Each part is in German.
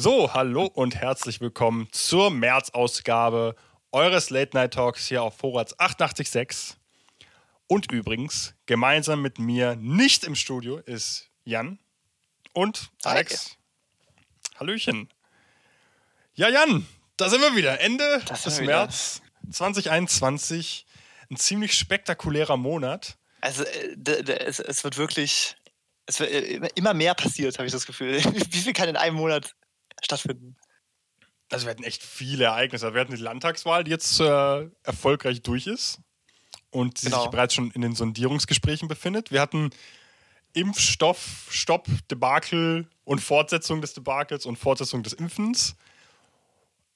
So, hallo und herzlich willkommen zur März-Ausgabe eures Late Night Talks hier auf Vorrats 886. Und übrigens, gemeinsam mit mir nicht im Studio ist Jan und Alex. Hi. Hallöchen. Ja, Jan, da sind wir wieder. Ende des März 2021. Ein ziemlich spektakulärer Monat. Also, äh, es, es wird wirklich. Es wird äh, immer mehr passiert, habe ich das Gefühl. Wie viel kann in einem Monat stattfinden? Also, wir hatten echt viele Ereignisse. Wir hatten die Landtagswahl, die jetzt äh, erfolgreich durch ist und genau. sich bereits schon in den Sondierungsgesprächen befindet. Wir hatten Impfstoff, Stopp, Debakel und Fortsetzung des Debakels und Fortsetzung des Impfens.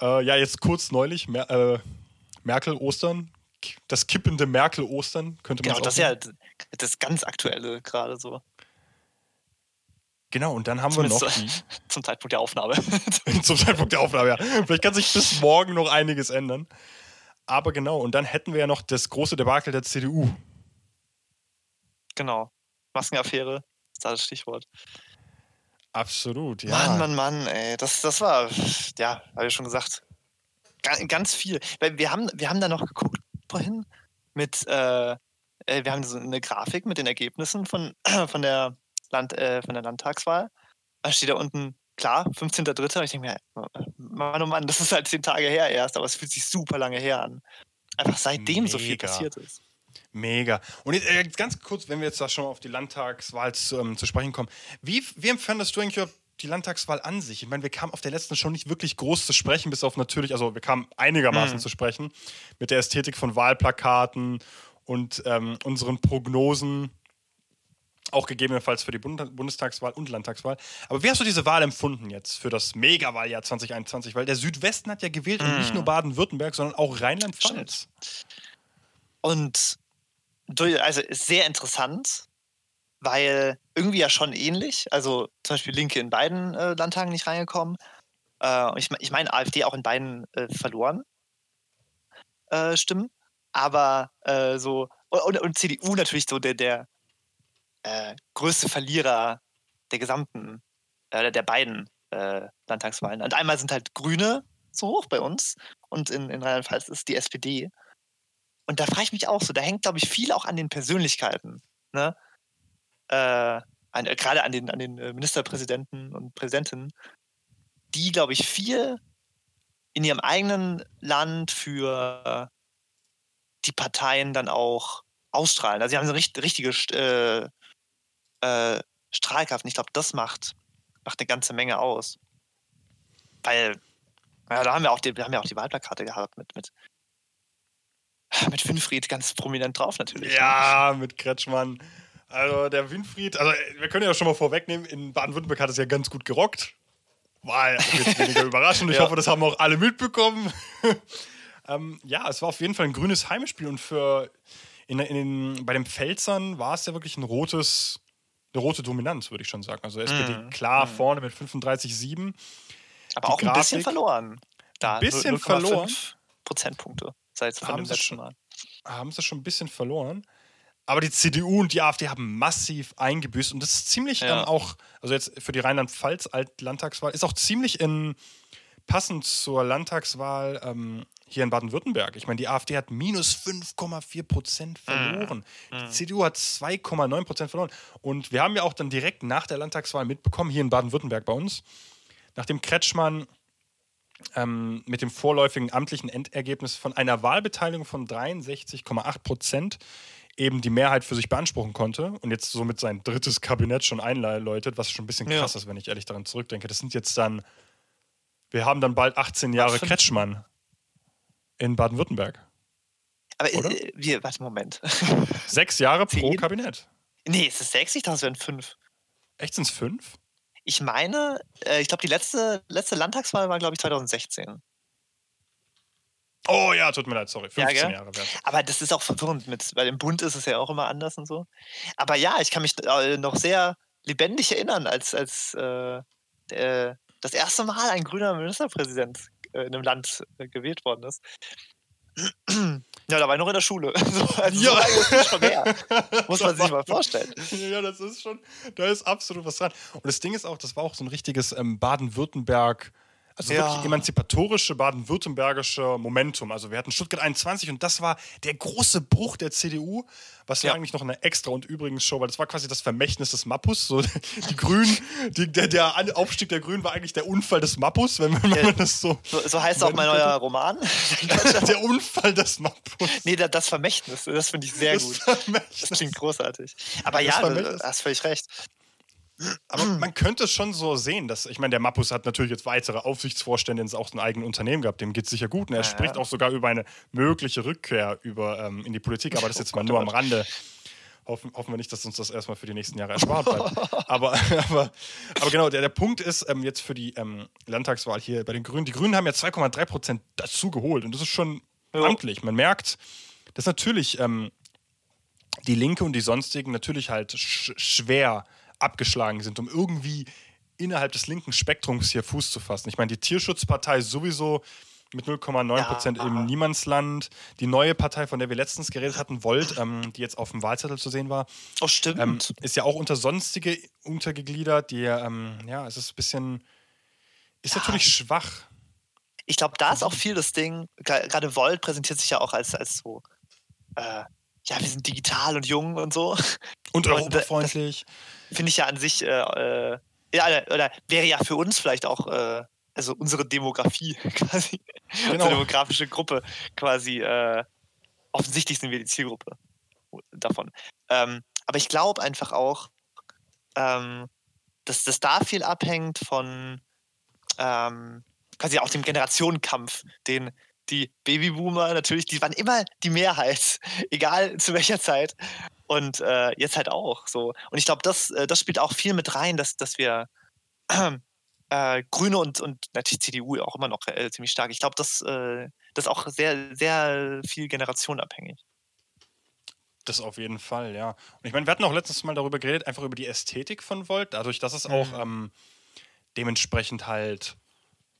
Äh, ja, jetzt kurz neulich, Mer äh, Merkel Ostern, das kippende Merkel Ostern, könnte man Genau, das ist ja das ganz aktuelle gerade so. Genau, und dann haben Zumindest wir noch die. Zum Zeitpunkt der Aufnahme. zum Zeitpunkt der Aufnahme, ja. Vielleicht kann sich bis morgen noch einiges ändern. Aber genau, und dann hätten wir ja noch das große Debakel der CDU. Genau. Maskenaffäre ist da das Stichwort. Absolut, ja. Mann, Mann, Mann, ey. Das, das war, ja, habe ich schon gesagt, ganz viel. Weil wir haben, wir haben da noch geguckt vorhin mit, äh, äh, wir haben so eine Grafik mit den Ergebnissen von, von, der, Land, äh, von der Landtagswahl. Da steht da unten klar, 15.3. Ich denke mir, Mann, oh Mann, das ist halt zehn Tage her erst, aber es fühlt sich super lange her an. Einfach seitdem Mega. so viel passiert ist. Mega. Und jetzt, äh, ganz kurz, wenn wir jetzt da schon auf die Landtagswahl zu, ähm, zu sprechen kommen. Wie, wie empfandest du eigentlich die Landtagswahl an sich? Ich meine, wir kamen auf der letzten schon nicht wirklich groß zu sprechen, bis auf natürlich, also wir kamen einigermaßen mhm. zu sprechen mit der Ästhetik von Wahlplakaten und ähm, unseren Prognosen auch gegebenenfalls für die Bundestagswahl und Landtagswahl. Aber wie hast du diese Wahl empfunden jetzt für das Megawahljahr 2021? Weil der Südwesten hat ja gewählt mm. und nicht nur mhm. Baden-Württemberg, sondern auch Rheinland-Pfalz. Und also ist sehr interessant, weil irgendwie ja schon ähnlich. Also zum Beispiel Linke in beiden äh, Landtagen nicht reingekommen. Äh, ich, ich meine, AfD auch in beiden äh, verloren äh, Stimmen. Aber äh, so, und, und, CDU natürlich so der, der äh, größte Verlierer der gesamten, äh, der beiden äh, Landtagswahlen. Und einmal sind halt Grüne so hoch bei uns und in, in Rheinland-Pfalz ist die SPD. Und da frage ich mich auch so, da hängt, glaube ich, viel auch an den Persönlichkeiten. Ne? Äh, an, äh, gerade an den, an den äh, Ministerpräsidenten und Präsidentinnen, die, glaube ich, viel in ihrem eigenen Land für die Parteien dann auch ausstrahlen. Also sie haben so eine richtige äh, äh, Strahlkraft. Und ich glaube, das macht, macht eine ganze Menge aus. Weil, ja, da haben wir auch die, wir haben ja auch die Wahlplakate gehabt mit, mit, mit Winfried ganz prominent drauf natürlich. Ne? Ja, ne? mit Kretschmann. Also der Winfried, also wir können ja schon mal vorwegnehmen, in Baden-Württemberg hat es ja ganz gut gerockt. War jetzt weniger überraschend. Ich ja. hoffe, das haben auch alle mitbekommen. ähm, ja, es war auf jeden Fall ein grünes Heimspiel und für in, in bei den Pfälzern war es ja wirklich ein rotes, eine rote Dominanz, würde ich schon sagen. Also SPD mm. klar mm. vorne mit 35,7. Aber Die auch ein bisschen verloren. Da, ein bisschen verloren. Prozentpunkte seit von dem letzten Mal. Haben sie schon ein bisschen verloren. Aber die CDU und die AfD haben massiv eingebüßt und das ist ziemlich ja. dann auch, also jetzt für die Rheinland-Pfalz-Landtagswahl, ist auch ziemlich in, passend zur Landtagswahl ähm, hier in Baden-Württemberg. Ich meine, die AfD hat minus 5,4 Prozent verloren. Mhm. Die CDU hat 2,9 Prozent verloren. Und wir haben ja auch dann direkt nach der Landtagswahl mitbekommen, hier in Baden-Württemberg bei uns, nachdem Kretschmann ähm, mit dem vorläufigen amtlichen Endergebnis von einer Wahlbeteiligung von 63,8 Prozent eben die Mehrheit für sich beanspruchen konnte und jetzt somit sein drittes Kabinett schon einläutet, was schon ein bisschen krass ja. ist, wenn ich ehrlich daran zurückdenke. Das sind jetzt dann, wir haben dann bald 18 Jahre Kretschmann in Baden-Württemberg. Aber äh, wir, warte, Moment. Sechs Jahre pro Zehn? Kabinett. Nee, ist es sechs? Ich dachte, es wären fünf. Echt sind es fünf? Ich meine, äh, ich glaube, die letzte, letzte Landtagswahl war, glaube ich, 2016. Oh ja, tut mir leid, sorry. 15 ja, Jahre wert. Aber das ist auch verwirrend mit, weil im Bund ist es ja auch immer anders und so. Aber ja, ich kann mich äh, noch sehr lebendig erinnern, als, als äh, der, das erste Mal ein grüner Ministerpräsident äh, in einem Land äh, gewählt worden ist. Ja, da war ich noch in der Schule. So, also ja. so ist schon her. Muss man sich mal vorstellen. Ja, das ist schon, da ist absolut was dran. Und das Ding ist auch, das war auch so ein richtiges ähm, Baden-Württemberg- also ja. wirklich emanzipatorische baden-württembergische Momentum. Also wir hatten Stuttgart 21 und das war der große Bruch der CDU, was ja, eigentlich noch eine extra und übrigens Show, weil das war quasi das Vermächtnis des Mappus. So, die Grünen, die, der, der, Aufstieg der Grünen war eigentlich der Unfall des Mappus, wenn man, ja. das so. So, so heißt auch mein neuer Roman. der Unfall des Mappus. Nee, das Vermächtnis, das finde ich sehr das gut. Vermächtnis. Das klingt großartig. Aber das ja, du hast völlig recht. Aber man könnte es schon so sehen, dass, ich meine, der Mappus hat natürlich jetzt weitere Aufsichtsvorstände in auch ein eigenes Unternehmen gehabt, dem geht es sicher gut. Und er ja, spricht ja. auch sogar über eine mögliche Rückkehr über, ähm, in die Politik, aber das ist jetzt mal nur am Rande. Hoffen, hoffen wir nicht, dass uns das erstmal für die nächsten Jahre erspart bleibt. aber, aber, aber genau, der, der Punkt ist ähm, jetzt für die ähm, Landtagswahl hier bei den Grünen. Die Grünen haben ja 2,3 Prozent dazu geholt und das ist schon ja. amtlich. Man merkt, dass natürlich ähm, die Linke und die sonstigen natürlich halt sch schwer abgeschlagen sind, um irgendwie innerhalb des linken Spektrums hier Fuß zu fassen. Ich meine, die Tierschutzpartei sowieso mit 0,9 Prozent ja, im Niemandsland. Die neue Partei, von der wir letztens geredet hatten, Volt, ähm, die jetzt auf dem Wahlzettel zu sehen war, oh, stimmt. Ähm, ist ja auch unter sonstige untergegliedert. Die, ähm, ja, es ist ein bisschen, ist ja. natürlich schwach. Ich glaube, da ist auch viel das Ding. Gerade Volt präsentiert sich ja auch als, als so, äh, ja, wir sind digital und jung und so. Und europafreundlich. Finde ich ja an sich, äh, äh, ja, oder wäre ja für uns vielleicht auch, äh, also unsere Demografie quasi, genau. unsere demografische Gruppe quasi, äh, offensichtlich sind wir die Zielgruppe davon. Ähm, aber ich glaube einfach auch, ähm, dass das da viel abhängt von ähm, quasi auch dem Generationenkampf, den die Babyboomer natürlich, die waren immer die Mehrheit, egal zu welcher Zeit. Und äh, jetzt halt auch so. Und ich glaube, das, äh, das spielt auch viel mit rein, dass, dass wir äh, Grüne und, und natürlich CDU auch immer noch äh, ziemlich stark. Ich glaube, das, äh, das ist auch sehr, sehr viel generationenabhängig. Das auf jeden Fall, ja. Und ich meine, wir hatten auch letztes Mal darüber geredet, einfach über die Ästhetik von Volt, dadurch, dass es auch mhm. ähm, dementsprechend halt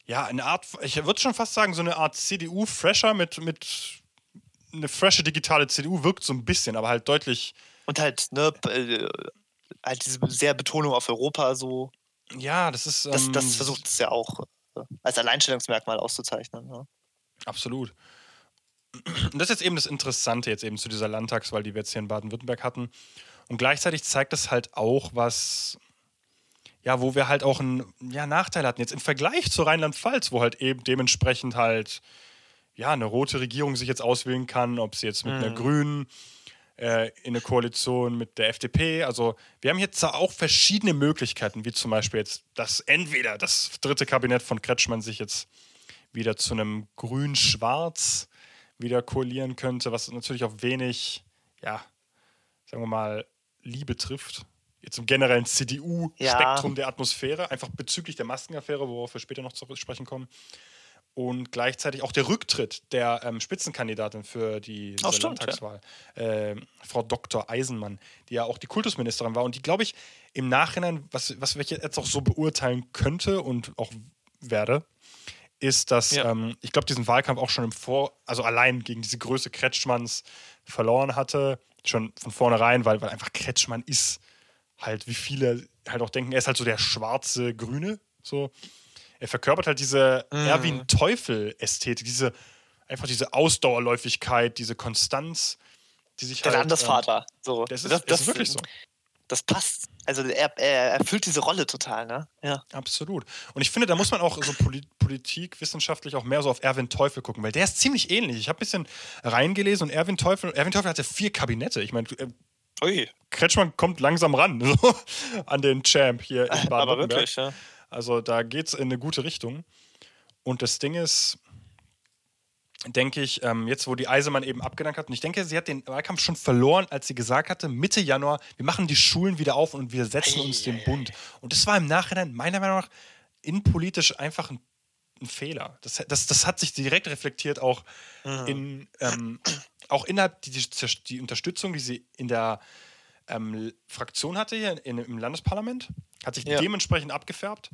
ja, eine Art, ich würde schon fast sagen, so eine Art CDU-Fresher mit, mit eine frische digitale CDU wirkt so ein bisschen, aber halt deutlich. Und halt, ne, äh, halt diese sehr Betonung auf Europa so. Ja, das ist. Ähm, das, das ähm, versucht es ja auch äh, als Alleinstellungsmerkmal auszuzeichnen. Ne? Absolut. Und das ist jetzt eben das Interessante jetzt eben zu dieser Landtagswahl, die wir jetzt hier in Baden-Württemberg hatten. Und gleichzeitig zeigt es halt auch, was ja, wo wir halt auch einen ja, Nachteil hatten. Jetzt im Vergleich zu Rheinland-Pfalz, wo halt eben dementsprechend halt ja, eine rote Regierung sich jetzt auswählen kann, ob sie jetzt mit mhm. einer Grünen äh, in eine Koalition mit der FDP. Also wir haben jetzt auch verschiedene Möglichkeiten, wie zum Beispiel jetzt, dass entweder das dritte Kabinett von Kretschmann sich jetzt wieder zu einem Grün-Schwarz wieder koalieren könnte, was natürlich auch wenig, ja, sagen wir mal, Liebe trifft jetzt im generellen CDU-Spektrum ja. der Atmosphäre, einfach bezüglich der Maskenaffäre, worauf wir später noch zu sprechen kommen. Und gleichzeitig auch der Rücktritt der ähm, Spitzenkandidatin für die oh, stimmt, Landtagswahl, ja. äh, Frau Dr. Eisenmann, die ja auch die Kultusministerin war und die, glaube ich, im Nachhinein, was, was ich jetzt auch so beurteilen könnte und auch werde, ist, dass ja. ähm, ich glaube, diesen Wahlkampf auch schon im Vor-, also allein gegen diese Größe Kretschmanns verloren hatte, schon von vornherein, weil, weil einfach Kretschmann ist halt, wie viele halt auch denken, er ist halt so der schwarze Grüne. So. Er verkörpert halt diese mm. Erwin Teufel-Ästhetik, diese einfach diese Ausdauerläufigkeit, diese Konstanz, die sich der halt. Der Landesvater. Ähm, so. Das ist, das, das ist wirklich so. Das passt. Also er, er erfüllt diese Rolle total, ne? Ja. Absolut. Und ich finde, da muss man auch so Polit Politik wissenschaftlich auch mehr so auf Erwin Teufel gucken, weil der ist ziemlich ähnlich. Ich habe ein bisschen reingelesen und Erwin Teufel, Erwin Teufel hatte vier Kabinette. Ich meine, Ui. Kretschmann kommt langsam ran so, an den Champ hier in baden Aber wirklich, ja. Also da geht es in eine gute Richtung. Und das Ding ist, denke ich, ähm, jetzt wo die Eisemann eben abgedankt hat, und ich denke, sie hat den Wahlkampf schon verloren, als sie gesagt hatte, Mitte Januar, wir machen die Schulen wieder auf und wir setzen uns den Bund. Und das war im Nachhinein meiner Meinung nach innenpolitisch einfach ein, ein Fehler. Das, das, das hat sich direkt reflektiert auch mhm. in ähm, auch innerhalb die, die Unterstützung, die sie in der ähm, Fraktion hatte hier in, im Landesparlament, hat sich ja. dementsprechend abgefärbt.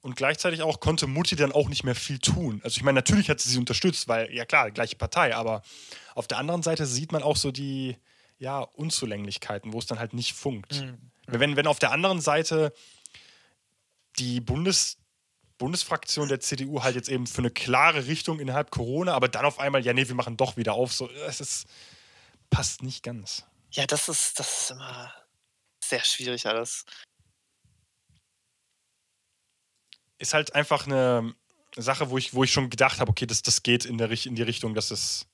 Und gleichzeitig auch konnte Mutti dann auch nicht mehr viel tun. Also ich meine, natürlich hat sie sie unterstützt, weil, ja klar, gleiche Partei, aber auf der anderen Seite sieht man auch so die, ja, Unzulänglichkeiten, wo es dann halt nicht funkt. Mhm. Wenn, wenn auf der anderen Seite die Bundes, Bundesfraktion der CDU halt jetzt eben für eine klare Richtung innerhalb Corona, aber dann auf einmal, ja, nee, wir machen doch wieder auf, so, es ist, passt nicht ganz. Ja, das ist, das ist immer sehr schwierig alles. Ist halt einfach eine Sache, wo ich, wo ich schon gedacht habe, okay, das, das geht in, der, in die Richtung, dass es,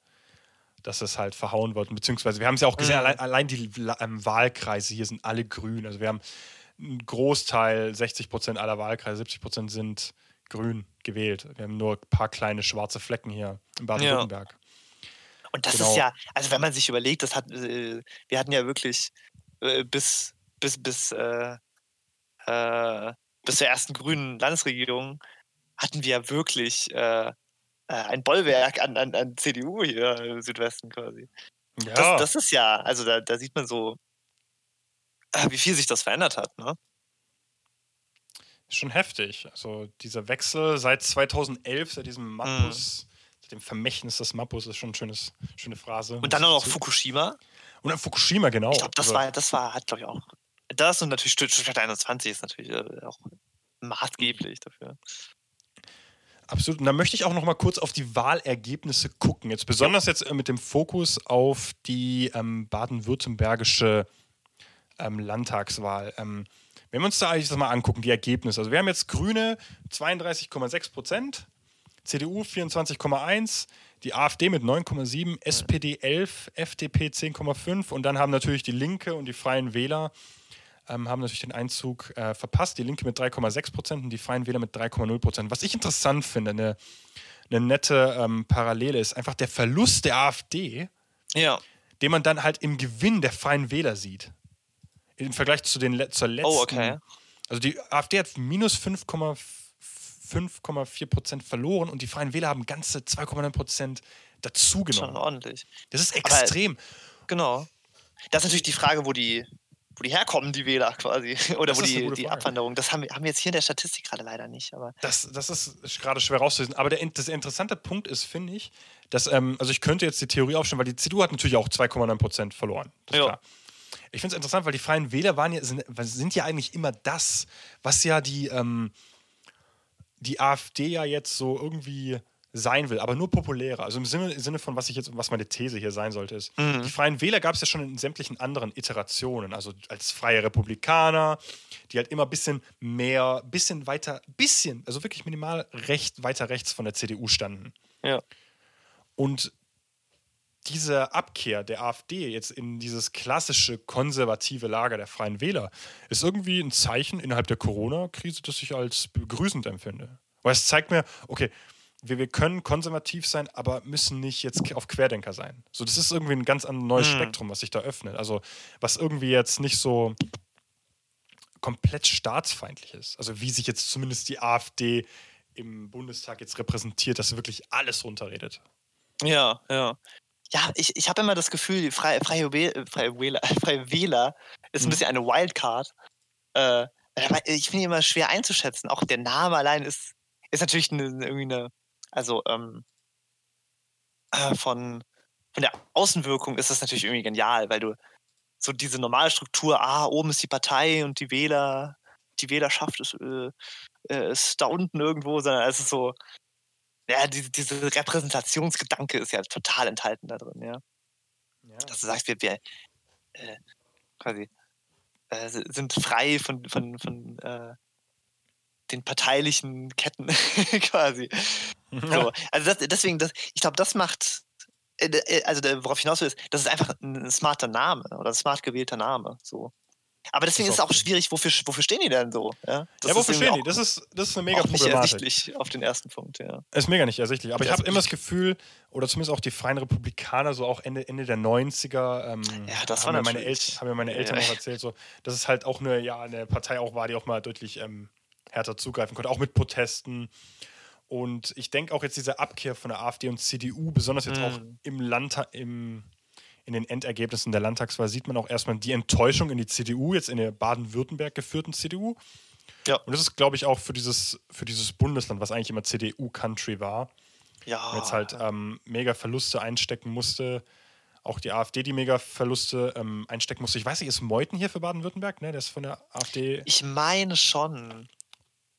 dass es halt verhauen wird. Beziehungsweise, wir haben es ja auch gesehen, mhm. allein, allein, die ähm, Wahlkreise hier sind alle grün. Also wir haben einen Großteil, 60 Prozent aller Wahlkreise, 70 Prozent sind grün gewählt. Wir haben nur ein paar kleine schwarze Flecken hier in Baden-Württemberg. Ja. Und das genau. ist ja, also wenn man sich überlegt, das hat, äh, wir hatten ja wirklich äh, bis, bis, bis, äh, äh bis zur ersten grünen Landesregierung hatten wir ja wirklich äh, äh, ein Bollwerk an, an, an CDU hier im Südwesten quasi. Ja. Das, das ist ja, also da, da sieht man so, wie viel sich das verändert hat, ne? Schon heftig. Also dieser Wechsel seit 2011, seit diesem Mappus, mhm dem Vermächtnis des Mappus ist schon eine schönes, schöne Phrase. Und dann auch noch Fukushima. Und dann Fukushima, genau. Ich glaube, das, also, war, das war, hat, glaube ich, auch. Das und natürlich Stuttgart 21 ist natürlich äh, auch maßgeblich dafür. Absolut. Und da möchte ich auch noch mal kurz auf die Wahlergebnisse gucken. Jetzt besonders jetzt äh, mit dem Fokus auf die ähm, baden-württembergische ähm, Landtagswahl. Ähm, wenn wir uns da eigentlich das mal angucken, die Ergebnisse. Also wir haben jetzt Grüne 32,6 Prozent, CDU 24,1, die AfD mit 9,7, SPD 11, FDP 10,5 und dann haben natürlich die Linke und die Freien Wähler ähm, haben natürlich den Einzug äh, verpasst. Die Linke mit 3,6 Prozent und die Freien Wähler mit 3,0 Prozent. Was ich interessant finde, eine, eine nette ähm, Parallele ist einfach der Verlust der AfD, ja. den man dann halt im Gewinn der Freien Wähler sieht. Im Vergleich zu den, zur letzten. Oh, okay. Also die AfD hat minus 5,4 5,4 Prozent verloren und die Freien Wähler haben ganze 2,9 Prozent dazugenommen. Schon ordentlich. Das ist extrem. Aber, genau. Das ist natürlich die Frage, wo die, wo die herkommen, die Wähler quasi. Oder das wo die, die Abwanderung. Das haben wir, haben wir jetzt hier in der Statistik gerade leider nicht. Aber das, das ist gerade schwer rauszulesen. Aber der, das interessante Punkt ist, finde ich, dass, ähm, also ich könnte jetzt die Theorie aufstellen, weil die CDU hat natürlich auch 2,9 Prozent verloren. Das ist ja. klar. Ich finde es interessant, weil die Freien Wähler waren ja, sind, sind ja eigentlich immer das, was ja die, ähm, die AfD ja jetzt so irgendwie sein will, aber nur populärer. Also im Sinne, im Sinne von, was ich jetzt, was meine These hier sein sollte, ist, mhm. die Freien Wähler gab es ja schon in sämtlichen anderen Iterationen, also als freie Republikaner, die halt immer ein bisschen mehr, bisschen weiter, bisschen, also wirklich minimal recht, weiter rechts von der CDU standen. Ja. Und diese Abkehr der AfD jetzt in dieses klassische konservative Lager der Freien Wähler ist irgendwie ein Zeichen innerhalb der Corona-Krise, das ich als begrüßend empfinde. Weil es zeigt mir, okay, wir, wir können konservativ sein, aber müssen nicht jetzt auf Querdenker sein. So, das ist irgendwie ein ganz neues mhm. Spektrum, was sich da öffnet. Also, was irgendwie jetzt nicht so komplett staatsfeindlich ist. Also, wie sich jetzt zumindest die AfD im Bundestag jetzt repräsentiert, dass sie wirklich alles runterredet. Ja, ja ja, ich, ich habe immer das Gefühl, die Freie, Freie, Wähler, Freie, Wähler, Freie Wähler ist ein mhm. bisschen eine Wildcard. Äh, ich finde ihn immer schwer einzuschätzen. Auch der Name allein ist, ist natürlich eine, irgendwie eine, also ähm, äh, von, von der Außenwirkung ist das natürlich irgendwie genial, weil du so diese normale Struktur, ah, oben ist die Partei und die Wähler, die Wählerschaft ist, äh, äh ist da unten irgendwo, sondern es ist so, ja, diese, diese Repräsentationsgedanke ist ja total enthalten da drin, ja. ja. Dass du sagst, wir, wir äh, quasi äh, sind frei von, von, von äh, den parteilichen Ketten quasi. So. Also das, deswegen, das, ich glaube, das macht, äh, äh, also worauf ich hinaus will, ist, das ist einfach ein smarter Name oder ein smart gewählter Name. So. Aber deswegen ist es auch schwierig, wofür, wofür stehen die denn so? Ja, ja wofür stehen die? Das ist, das ist eine mega auch nicht ersichtlich auf den ersten Punkt, ja. Ist mega nicht ersichtlich. Aber ich habe immer das Gefühl, oder zumindest auch die Freien Republikaner, so auch Ende, Ende der 90er, ähm, ja, das haben, mir meine Eltern, haben mir meine Eltern ja. auch erzählt, so, dass es halt auch eine, ja, eine Partei auch war, die auch mal deutlich ähm, härter zugreifen konnte, auch mit Protesten. Und ich denke auch jetzt diese Abkehr von der AfD und CDU, besonders jetzt mhm. auch im Landtag, im in den Endergebnissen der Landtagswahl sieht man auch erstmal die Enttäuschung in die CDU, jetzt in der Baden-Württemberg geführten CDU. Ja. Und das ist, glaube ich, auch für dieses, für dieses Bundesland, was eigentlich immer CDU-Country war, ja. jetzt halt ähm, mega Verluste einstecken musste. Auch die AfD, die mega Verluste ähm, einstecken musste. Ich weiß nicht, ist Meuthen hier für Baden-Württemberg? Ne? Der ist von der AfD. Ich meine schon.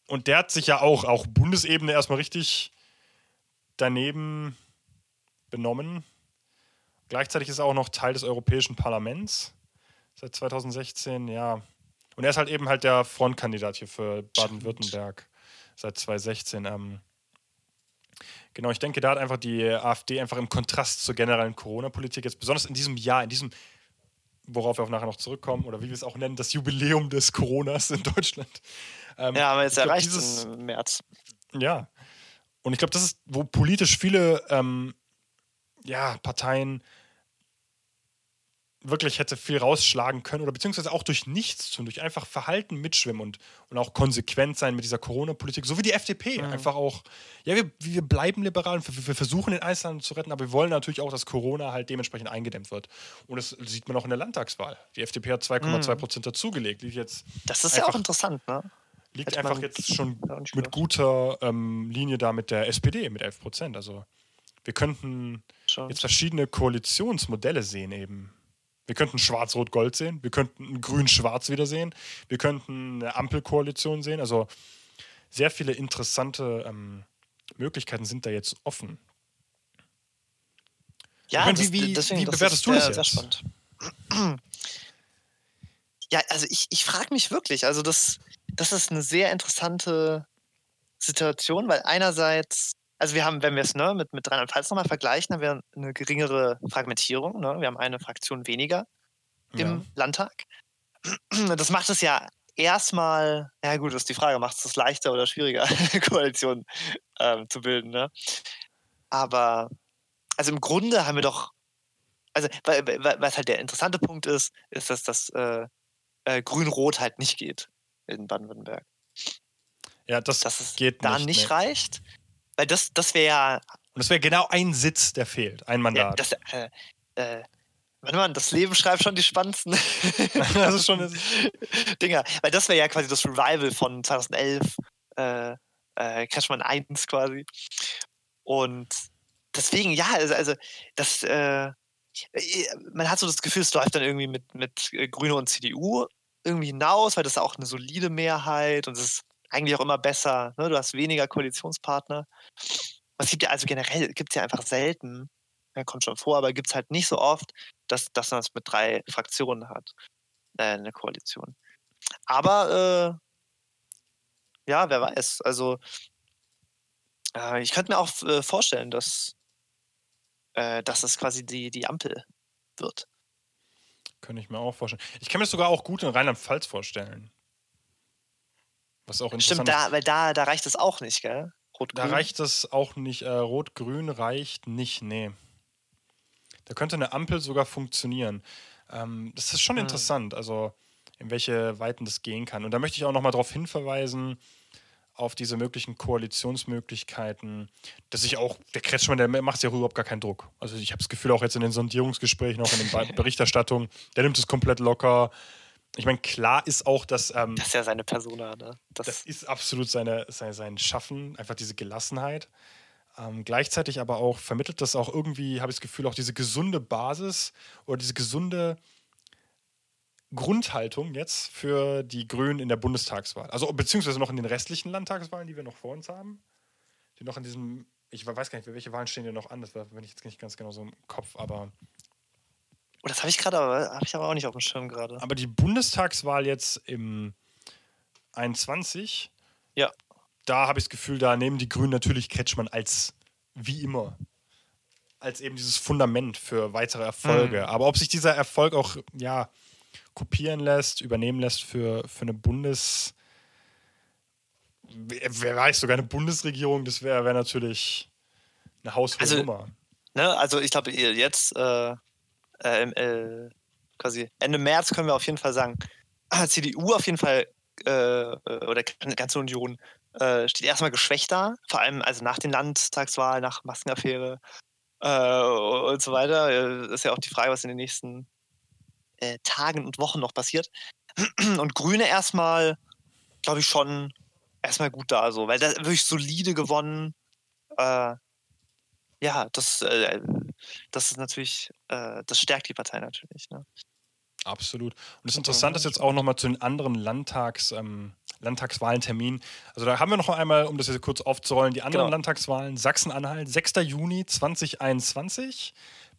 Und der hat sich ja auch, auch Bundesebene erstmal richtig daneben benommen. Gleichzeitig ist er auch noch Teil des Europäischen Parlaments seit 2016, ja. Und er ist halt eben halt der Frontkandidat hier für Baden-Württemberg seit 2016. Ähm, genau, ich denke, da hat einfach die AfD einfach im Kontrast zur generellen Corona-Politik jetzt besonders in diesem Jahr, in diesem, worauf wir auch nachher noch zurückkommen, oder wie wir es auch nennen, das Jubiläum des Coronas in Deutschland. Ähm, ja, haben wir jetzt erreicht dieses, im März. Ja. Und ich glaube, das ist, wo politisch viele ähm, ja, Parteien wirklich hätte viel rausschlagen können oder beziehungsweise auch durch nichts tun, durch einfach Verhalten mitschwimmen und, und auch konsequent sein mit dieser Corona-Politik, so wie die FDP. Mhm. Einfach auch, ja, wir, wir bleiben liberal, wir, wir versuchen den Einzelhandel zu retten, aber wir wollen natürlich auch, dass Corona halt dementsprechend eingedämmt wird. Und das sieht man auch in der Landtagswahl. Die FDP hat 2,2 mhm. Prozent dazugelegt. Liegt jetzt das ist ja auch interessant, ne? Liegt Hätte einfach jetzt schon mit guter ähm, Linie da mit der SPD, mit 11 Prozent. Also wir könnten jetzt verschiedene Koalitionsmodelle sehen eben wir könnten Schwarz-Rot-Gold sehen, wir könnten Grün-Schwarz wieder sehen, wir könnten eine Ampelkoalition sehen. Also sehr viele interessante ähm, Möglichkeiten sind da jetzt offen. Ja, meine, das, wie, deswegen, wie bewertest du das jetzt? Sehr spannend. Ja, also ich, ich frage mich wirklich, also das, das ist eine sehr interessante Situation, weil einerseits also wir haben, wenn wir es ne, mit, mit Rheinland-Pfalz nochmal vergleichen, haben wir eine geringere Fragmentierung. Ne? Wir haben eine Fraktion weniger im ja. Landtag. Das macht es ja erstmal, ja gut, das ist die Frage, macht es das leichter oder schwieriger, Koalition ähm, zu bilden. Ne? Aber also im Grunde haben wir doch, also was halt der interessante Punkt ist, ist, dass das äh, äh, Grün-Rot halt nicht geht in Baden-Württemberg. Ja, das dass es geht da nicht, nicht nee. reicht. Weil das, das wäre ja. Und das wäre genau ein Sitz, der fehlt. Ein Mandat. Ja, das, äh, äh, Warte mal, das Leben schreibt schon die spannendsten das ist schon Dinger. Weil das wäre ja quasi das Revival von 2011, äh, äh, Cashman 1 quasi. Und deswegen, ja, also, also das, äh, man hat so das Gefühl, es läuft dann irgendwie mit, mit äh, Grüne und CDU irgendwie hinaus, weil das ist auch eine solide Mehrheit und es ist eigentlich auch immer besser. Ne? Du hast weniger Koalitionspartner. Es gibt ja also generell, gibt es ja einfach selten, ja, kommt schon vor, aber gibt es halt nicht so oft, dass, dass man es mit drei Fraktionen hat, äh, eine Koalition. Aber äh, ja, wer weiß. Also äh, ich könnte mir auch äh, vorstellen, dass, äh, dass es quasi die, die Ampel wird. Könnte ich mir auch vorstellen. Ich kann mir das sogar auch gut in Rheinland-Pfalz vorstellen. Was auch Stimmt, da, weil da, da reicht es auch nicht, gell? Da reicht es auch nicht. Äh, Rot-Grün reicht nicht, nee. Da könnte eine Ampel sogar funktionieren. Ähm, das ist schon hm. interessant, also in welche Weiten das gehen kann. Und da möchte ich auch nochmal darauf hinverweisen, auf diese möglichen Koalitionsmöglichkeiten, dass ich auch, der Kretschmann, der macht ja überhaupt gar keinen Druck. Also ich habe das Gefühl, auch jetzt in den Sondierungsgesprächen, auch in den Berichterstattungen, der nimmt es komplett locker. Ich meine, klar ist auch, dass. Ähm, das ist ja seine Persona, ne? Das, das ist absolut seine, seine, sein Schaffen, einfach diese Gelassenheit. Ähm, gleichzeitig aber auch vermittelt das auch irgendwie, habe ich das Gefühl, auch diese gesunde Basis oder diese gesunde Grundhaltung jetzt für die Grünen in der Bundestagswahl. Also beziehungsweise noch in den restlichen Landtagswahlen, die wir noch vor uns haben. Die noch in diesem, ich weiß gar nicht, welche Wahlen stehen hier noch an, das bin ich jetzt nicht ganz genau so im Kopf, aber Oh, das habe ich gerade, habe ich aber auch nicht auf dem Schirm gerade. Aber die Bundestagswahl jetzt im 21, ja. da habe ich das Gefühl, da nehmen die Grünen natürlich Kretschmann als wie immer als eben dieses Fundament für weitere Erfolge. Mhm. Aber ob sich dieser Erfolg auch ja kopieren lässt, übernehmen lässt für, für eine Bundes wer weiß, sogar eine Bundesregierung, das wäre wär natürlich eine haushohe also. Ne, also ich glaube, jetzt äh, äh, äh, quasi Ende März können wir auf jeden Fall sagen, CDU auf jeden Fall äh, äh oder ganze Union äh, steht erstmal geschwächt da, vor allem also nach den Landtagswahlen, nach Maskenaffäre äh, und so weiter. Das ist ja auch die Frage, was in den nächsten Tagen und Wochen noch passiert. Und Grüne erstmal glaube ich, schon erstmal gut da, so, weil da wirklich solide gewonnen. Äh, ja, das, äh, das ist natürlich, äh, das stärkt die Partei natürlich. Ne? Absolut. Und das Interessante ist jetzt auch nochmal zu den anderen Landtags, ähm, Landtagswahlenterminen. Also da haben wir noch einmal, um das jetzt kurz aufzurollen, die anderen genau. Landtagswahlen. Sachsen-Anhalt, 6. Juni 2021.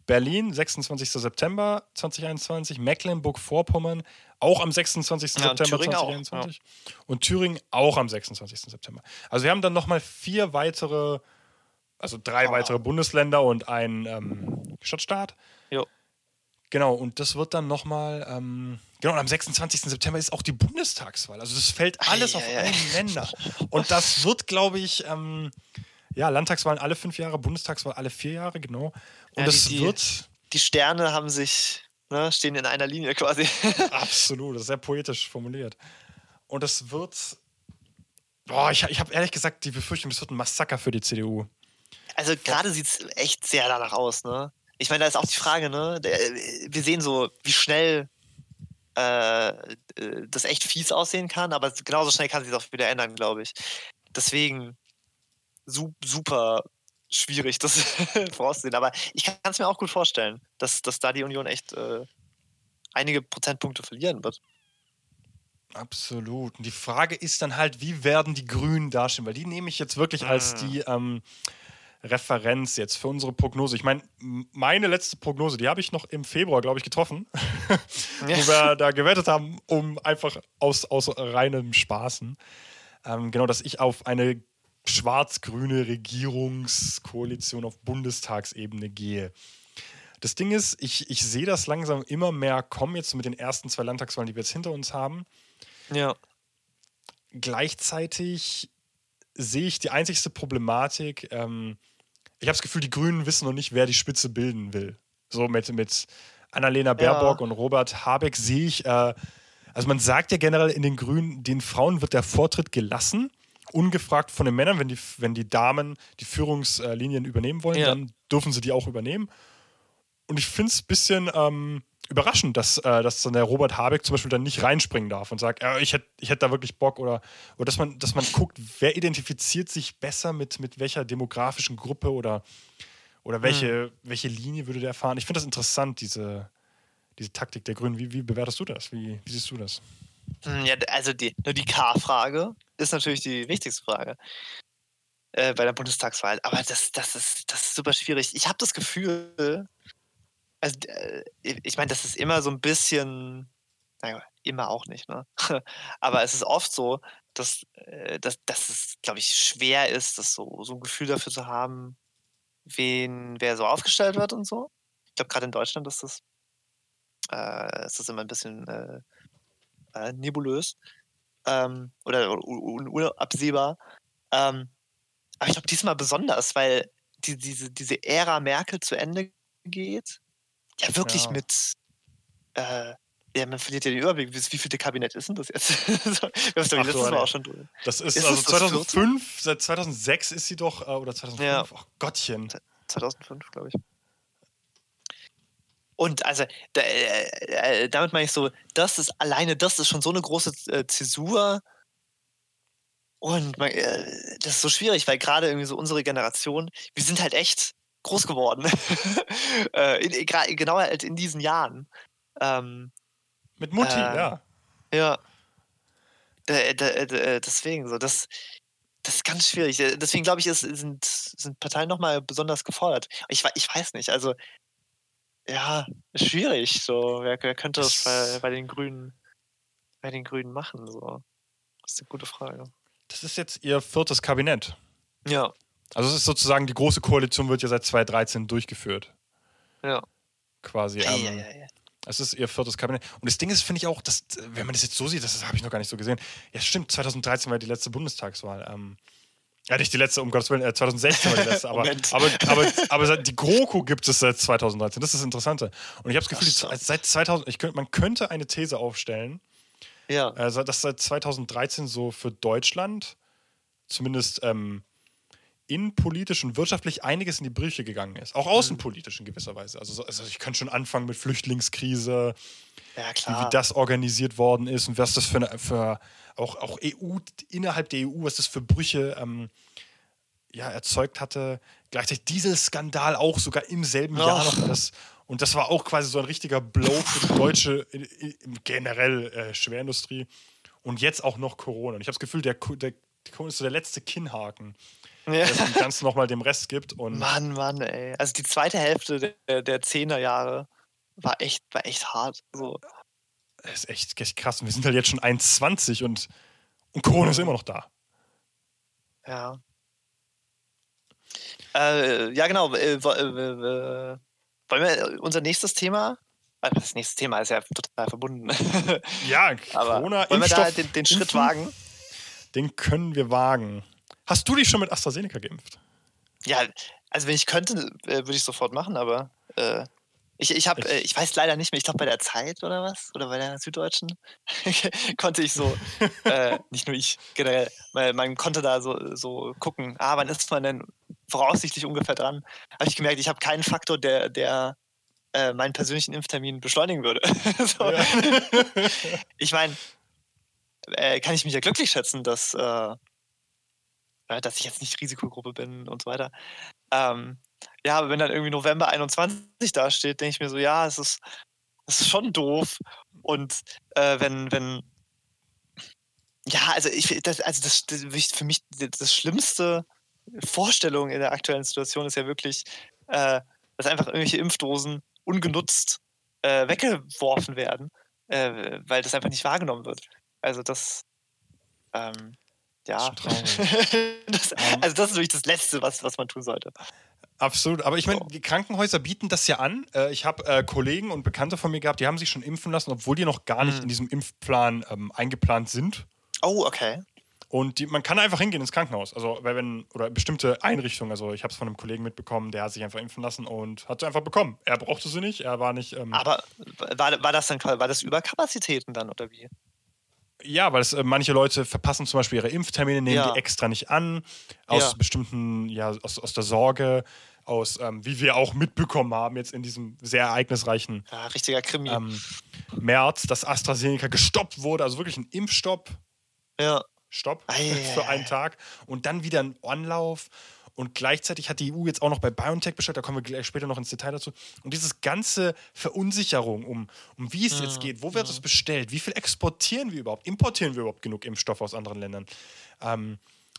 Berlin, 26. September 2021. Mecklenburg-Vorpommern, auch am 26. Ja, September 2021. Auch, ja. Und Thüringen auch am 26. September. Also wir haben dann nochmal vier weitere, also drei oh. weitere Bundesländer und einen ähm, Stadtstaat. Jo. Genau, und das wird dann nochmal, ähm, genau, und am 26. September ist auch die Bundestagswahl. Also das fällt alles auf einen Länder. Und das wird, glaube ich, ähm, ja, Landtagswahlen alle fünf Jahre, Bundestagswahl alle vier Jahre, genau. Und ja, das die, wird. Die Sterne haben sich, ne, stehen in einer Linie quasi. Absolut, das ist sehr poetisch formuliert. Und es wird. Boah, ich, ich habe ehrlich gesagt die Befürchtung, das wird ein Massaker für die CDU. Also gerade sieht es echt sehr danach aus, ne? ich meine, da ist auch die Frage, ne? Wir sehen so, wie schnell äh, das echt fies aussehen kann, aber genauso schnell kann sich das auch wieder ändern, glaube ich. Deswegen super schwierig, das vorauszusehen. Aber ich kann es mir auch gut vorstellen, dass, dass da die Union echt äh, einige Prozentpunkte verlieren wird. Absolut. Und die Frage ist dann halt, wie werden die Grünen dastehen? Weil die nehme ich jetzt wirklich als ah. die ähm, Referenz jetzt für unsere Prognose. Ich meine, meine letzte Prognose, die habe ich noch im Februar, glaube ich, getroffen, wo wir da gewettet haben, um einfach aus, aus reinem Spaßen. Ähm, genau, dass ich auf eine schwarz-grüne Regierungskoalition auf Bundestagsebene gehe. Das Ding ist, ich, ich sehe das langsam immer mehr kommen, jetzt mit den ersten zwei Landtagswahlen, die wir jetzt hinter uns haben. Ja. Gleichzeitig sehe ich die einzigste Problematik, ähm, ich habe das Gefühl, die Grünen wissen noch nicht, wer die Spitze bilden will. So mit, mit Annalena Baerbock ja. und Robert Habeck sehe ich, äh, also man sagt ja generell in den Grünen, den Frauen wird der Vortritt gelassen, ungefragt von den Männern. Wenn die, wenn die Damen die Führungslinien übernehmen wollen, ja. dann dürfen sie die auch übernehmen. Und ich finde es ein bisschen ähm, überraschend, dass, äh, dass dann der Robert Habeck zum Beispiel dann nicht reinspringen darf und sagt, äh, ich hätte ich hätt da wirklich Bock oder, oder dass, man, dass man guckt, wer identifiziert sich besser mit, mit welcher demografischen Gruppe oder, oder welche, mhm. welche Linie würde der fahren. Ich finde das interessant, diese, diese Taktik der Grünen. Wie, wie bewertest du das? Wie, wie siehst du das? Hm, ja, also die, nur die K-Frage ist natürlich die wichtigste Frage äh, bei der Bundestagswahl. Aber das, das, ist, das ist super schwierig. Ich habe das Gefühl, also äh, ich meine, das ist immer so ein bisschen, naja, immer auch nicht, ne? Aber es ist oft so, dass, äh, dass, dass es, glaube ich, schwer ist, das so, so ein Gefühl dafür zu haben, wen, wer so aufgestellt wird und so. Ich glaube, gerade in Deutschland ist das, äh, ist das immer ein bisschen äh, äh, nebulös ähm, oder unabsehbar. Ähm, aber ich glaube, diesmal besonders, weil die, diese, diese Ära Merkel zu Ende geht ja, wirklich ja. mit. Äh, ja, man verliert ja den Überblick. Wie, wie viel Kabinett ist denn das jetzt? das ist letztes Mal auch schon durch. Das ist, ist also 2005, seit 2006 ist sie doch, äh, oder 2005, ja. oh Gottchen. 2005, glaube ich. Und also, da, äh, äh, damit meine ich so, das ist alleine, das ist schon so eine große äh, Zäsur. Und man, äh, das ist so schwierig, weil gerade irgendwie so unsere Generation, wir sind halt echt groß geworden. äh, in, genau halt in diesen Jahren. Ähm, Mit Mutti, äh, ja. Ja. Äh, deswegen, so, das, das ist ganz schwierig. Äh, deswegen glaube ich, ist, sind, sind Parteien nochmal besonders gefordert. Ich, ich weiß nicht, also ja, schwierig. So, wer, wer könnte das bei, bei den Grünen, bei den Grünen machen? So. Das ist eine gute Frage. Das ist jetzt ihr viertes Kabinett. Ja. Also es ist sozusagen, die große Koalition wird ja seit 2013 durchgeführt. Ja. Quasi. Ähm, ja, ja, ja. Es ist ihr viertes Kabinett. Und das Ding ist, finde ich auch, dass, wenn man das jetzt so sieht, das habe ich noch gar nicht so gesehen. Ja, stimmt, 2013 war die letzte Bundestagswahl. Ähm, ja, nicht die letzte, um Gottes Willen, äh, 2016 war die letzte, aber, aber, aber, aber, die GroKo gibt es seit 2013. Das ist das Interessante. Und ich habe das Gefühl, so. seit 2000, ich könnt, man könnte eine These aufstellen, ja. äh, dass seit 2013 so für Deutschland zumindest ähm, innenpolitisch und wirtschaftlich einiges in die Brüche gegangen ist. Auch außenpolitisch in gewisser Weise. Also, also ich kann schon anfangen mit Flüchtlingskrise, ja, wie, das organisiert worden ist und was das für, eine, für auch, auch EU, innerhalb der EU, was das für Brüche ähm, ja, erzeugt hatte. Gleichzeitig Dieselskandal auch sogar im selben oh. Jahr noch. Das, und das war auch quasi so ein richtiger Blow für die deutsche, generell äh, Schwerindustrie. Und jetzt auch noch Corona. Und ich habe das Gefühl, der, der, Corona ist so der letzte Kinnhaken, ja. der dem Ganzen nochmal dem Rest gibt. Und Mann, Mann, ey. Also die zweite Hälfte der, der 10er Jahre war echt, war echt hart. So. Das ist echt, echt krass. Und wir sind halt jetzt schon 1,20 und, und Corona ist immer noch da. Ja. Äh, ja, genau. Äh, äh, wollen wir unser nächstes Thema? Das nächste Thema ist ja total verbunden. Ja, Corona. wollen wir da den, den Schritt wagen? Den können wir wagen. Hast du dich schon mit AstraZeneca geimpft? Ja, also wenn ich könnte, würde ich sofort machen, aber äh, ich, ich, hab, äh, ich weiß leider nicht mehr, ich glaube bei der Zeit oder was, oder bei der Süddeutschen, konnte ich so, äh, nicht nur ich generell, weil man konnte da so, so gucken, ah, wann ist man denn voraussichtlich ungefähr dran. Habe ich gemerkt, ich habe keinen Faktor, der, der äh, meinen persönlichen Impftermin beschleunigen würde. so. ich meine, äh, kann ich mich ja glücklich schätzen, dass, äh, dass ich jetzt nicht Risikogruppe bin und so weiter. Ähm, ja, aber wenn dann irgendwie November 21 dasteht, denke ich mir so, ja, es ist, es ist schon doof. Und äh, wenn, wenn, ja, also ich, das, also das, das für mich das schlimmste Vorstellung in der aktuellen Situation ist ja wirklich, äh, dass einfach irgendwelche Impfdosen ungenutzt äh, weggeworfen werden, äh, weil das einfach nicht wahrgenommen wird. Also das, ähm, ja. Das, also das ist wirklich das Letzte, was, was man tun sollte. Absolut, aber ich meine, die Krankenhäuser bieten das ja an. Äh, ich habe äh, Kollegen und Bekannte von mir gehabt, die haben sich schon impfen lassen, obwohl die noch gar nicht mhm. in diesem Impfplan ähm, eingeplant sind. Oh, okay. Und die, man kann einfach hingehen ins Krankenhaus. Also, wenn, oder bestimmte Einrichtungen. Also, ich habe es von einem Kollegen mitbekommen, der hat sich einfach impfen lassen und hat sie einfach bekommen. Er brauchte sie nicht, er war nicht. Ähm Aber war, war das dann war das Überkapazitäten dann oder wie? Ja, weil es, äh, manche Leute verpassen zum Beispiel ihre Impftermine, nehmen ja. die extra nicht an, aus ja. bestimmten, ja, aus, aus der Sorge, aus, ähm, wie wir auch mitbekommen haben, jetzt in diesem sehr ereignisreichen ja, richtiger Krimi. Ähm, März, dass AstraZeneca gestoppt wurde, also wirklich ein Impfstopp. Ja. Stopp Ei, für einen Tag und dann wieder ein Anlauf. Und gleichzeitig hat die EU jetzt auch noch bei BioNTech bestellt, da kommen wir gleich später noch ins Detail dazu. Und dieses ganze Verunsicherung um, um wie es mhm. jetzt geht, wo wird es bestellt, wie viel exportieren wir überhaupt, importieren wir überhaupt genug Impfstoff aus anderen Ländern. Ähm,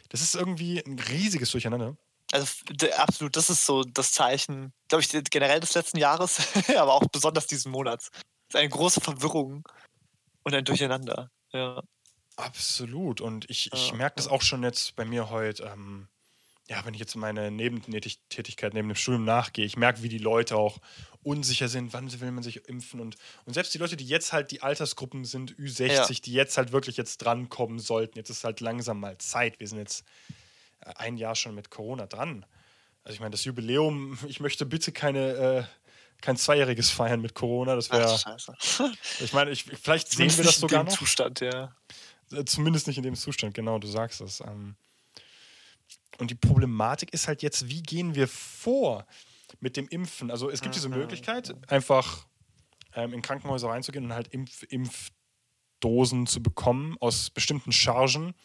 das ist irgendwie ein riesiges Durcheinander. Also absolut, das ist so das Zeichen, glaube ich, generell des letzten Jahres, aber auch besonders diesen Monats. Es ist eine große Verwirrung und ein Durcheinander. Ja. Absolut. Und ich, ich ja, merke das auch schon jetzt bei mir heute, ähm, ja, wenn ich jetzt meine Nebentätigkeit neben dem Studium nachgehe, ich merke, wie die Leute auch unsicher sind, wann will man sich impfen und, und selbst die Leute, die jetzt halt die Altersgruppen sind, Ü60, ja. die jetzt halt wirklich jetzt drankommen sollten, jetzt ist halt langsam mal Zeit. Wir sind jetzt ein Jahr schon mit Corona dran. Also ich meine, das Jubiläum, ich möchte bitte keine, äh, kein Zweijähriges feiern mit Corona. Das wäre. Ich meine, ich, vielleicht sehen wir das sogar noch. Zustand, ja. Äh, zumindest nicht in dem Zustand, genau, du sagst es. Ähm. Und die Problematik ist halt jetzt, wie gehen wir vor mit dem Impfen? Also es gibt diese mhm. Möglichkeit, einfach ähm, in Krankenhäuser reinzugehen und halt Impf Impfdosen zu bekommen aus bestimmten Chargen.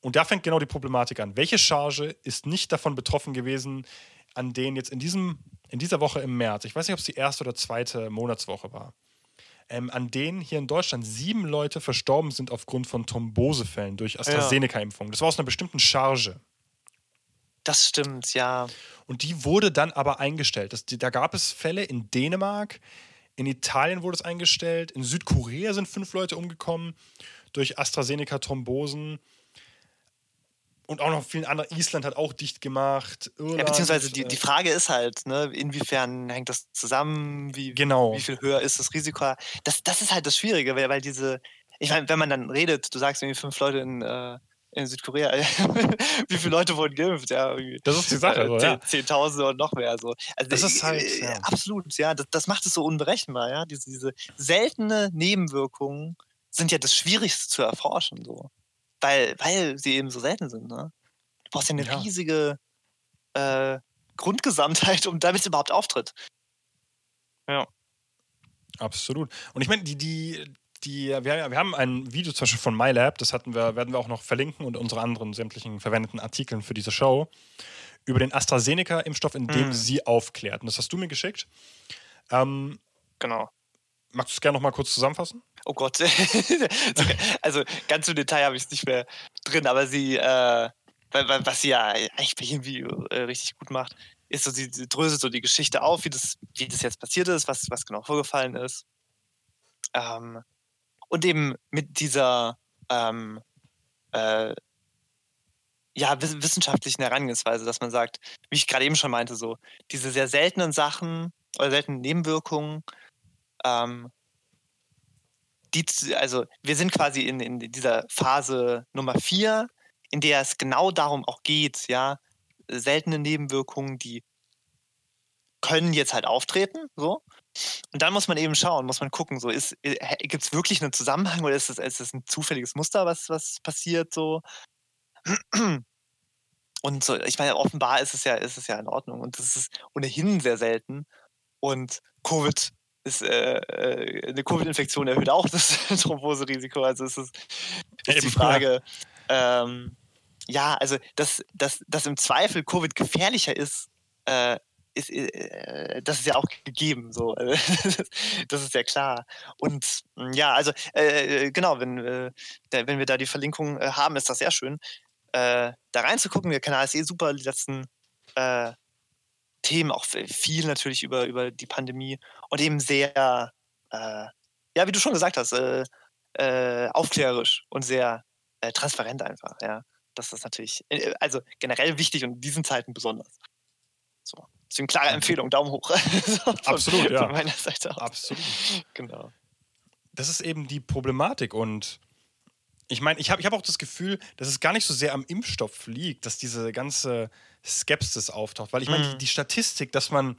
Und da fängt genau die Problematik an. Welche Charge ist nicht davon betroffen gewesen, an denen jetzt in, diesem, in dieser Woche im März, ich weiß nicht, ob es die erste oder zweite Monatswoche war, ähm, an denen hier in Deutschland sieben Leute verstorben sind aufgrund von Thrombosefällen durch AstraZeneca-Impfung. Das war aus einer bestimmten Charge. Das stimmt, ja. Und die wurde dann aber eingestellt. Das, da gab es Fälle in Dänemark, in Italien wurde es eingestellt, in Südkorea sind fünf Leute umgekommen durch AstraZeneca-Thrombosen und auch noch vielen anderen. Island hat auch dicht gemacht. Irland, ja, beziehungsweise die, die äh Frage ist halt, ne, inwiefern hängt das zusammen? Wie, genau. wie viel höher ist das Risiko? Das, das ist halt das Schwierige, weil, weil diese, ich meine, wenn man dann redet, du sagst irgendwie fünf Leute in, äh, in Südkorea, wie viele Leute wurden geimpft? Ja, das ist die Sache. Äh, ja. Zehntausende und noch mehr. So. Also, das ist halt. Äh, ja. Absolut, ja. Das, das macht es so unberechenbar, ja. Diese, diese seltene Nebenwirkungen sind ja das Schwierigste zu erforschen. So weil, weil sie eben so selten sind. Ne? Du brauchst ja eine ja. riesige äh, Grundgesamtheit, um damit es überhaupt auftritt. Ja. Absolut. Und ich meine, die, die, die, wir, wir haben ein Video zum Beispiel von MyLab, das hatten wir, werden wir auch noch verlinken und unsere anderen sämtlichen verwendeten Artikeln für diese Show über den AstraZeneca-Impfstoff, in dem hm. sie aufklärt. Und das hast du mir geschickt. Ähm, genau. Magst du es gerne noch mal kurz zusammenfassen? Oh Gott. also ganz im Detail habe ich es nicht mehr drin, aber sie, äh, was sie ja eigentlich irgendwie äh, richtig gut macht, ist so, sie, sie dröselt so die Geschichte auf, wie das, wie das jetzt passiert ist, was, was genau vorgefallen ist. Ähm, und eben mit dieser ähm, äh, ja, wissenschaftlichen Herangehensweise, dass man sagt, wie ich gerade eben schon meinte, so diese sehr seltenen Sachen oder seltenen Nebenwirkungen, ähm, die, also wir sind quasi in, in dieser Phase Nummer vier, in der es genau darum auch geht, ja, seltene Nebenwirkungen, die können jetzt halt auftreten, so. Und dann muss man eben schauen, muss man gucken, so ist, äh, gibt es wirklich einen Zusammenhang oder ist es, ist es ein zufälliges Muster, was, was passiert, so. Und so, ich meine, offenbar ist es ja, ist es ja in Ordnung und das ist ohnehin sehr selten. Und Covid ist, äh, äh eine Covid-Infektion erhöht auch das Thromboserisiko. Also es ist, ist die Frage, ähm, ja, also dass, dass, dass im Zweifel Covid gefährlicher ist, äh, ist, äh, das ist ja auch gegeben. So. das ist ja klar. Und hm, ja, also äh, äh, genau, wenn, äh, wenn wir da die Verlinkung äh, haben, ist das sehr schön. da reinzugucken, der Kanal ist eh super, die letzten Themen, auch viel natürlich über, über die Pandemie und eben sehr, ja, wie du schon gesagt hast, aufklärerisch und sehr transparent einfach, ja das ist natürlich, äh, also generell wichtig und in diesen Zeiten besonders. So. Deswegen klare Empfehlung, Daumen hoch. so, Absolut, von, ja. Von meiner Seite aus. Absolut. Genau. Das ist eben die Problematik und ich meine, ich habe ich hab auch das Gefühl, dass es gar nicht so sehr am Impfstoff liegt, dass diese ganze Skepsis auftaucht. Weil ich meine, mhm. die, die, Statistik, dass man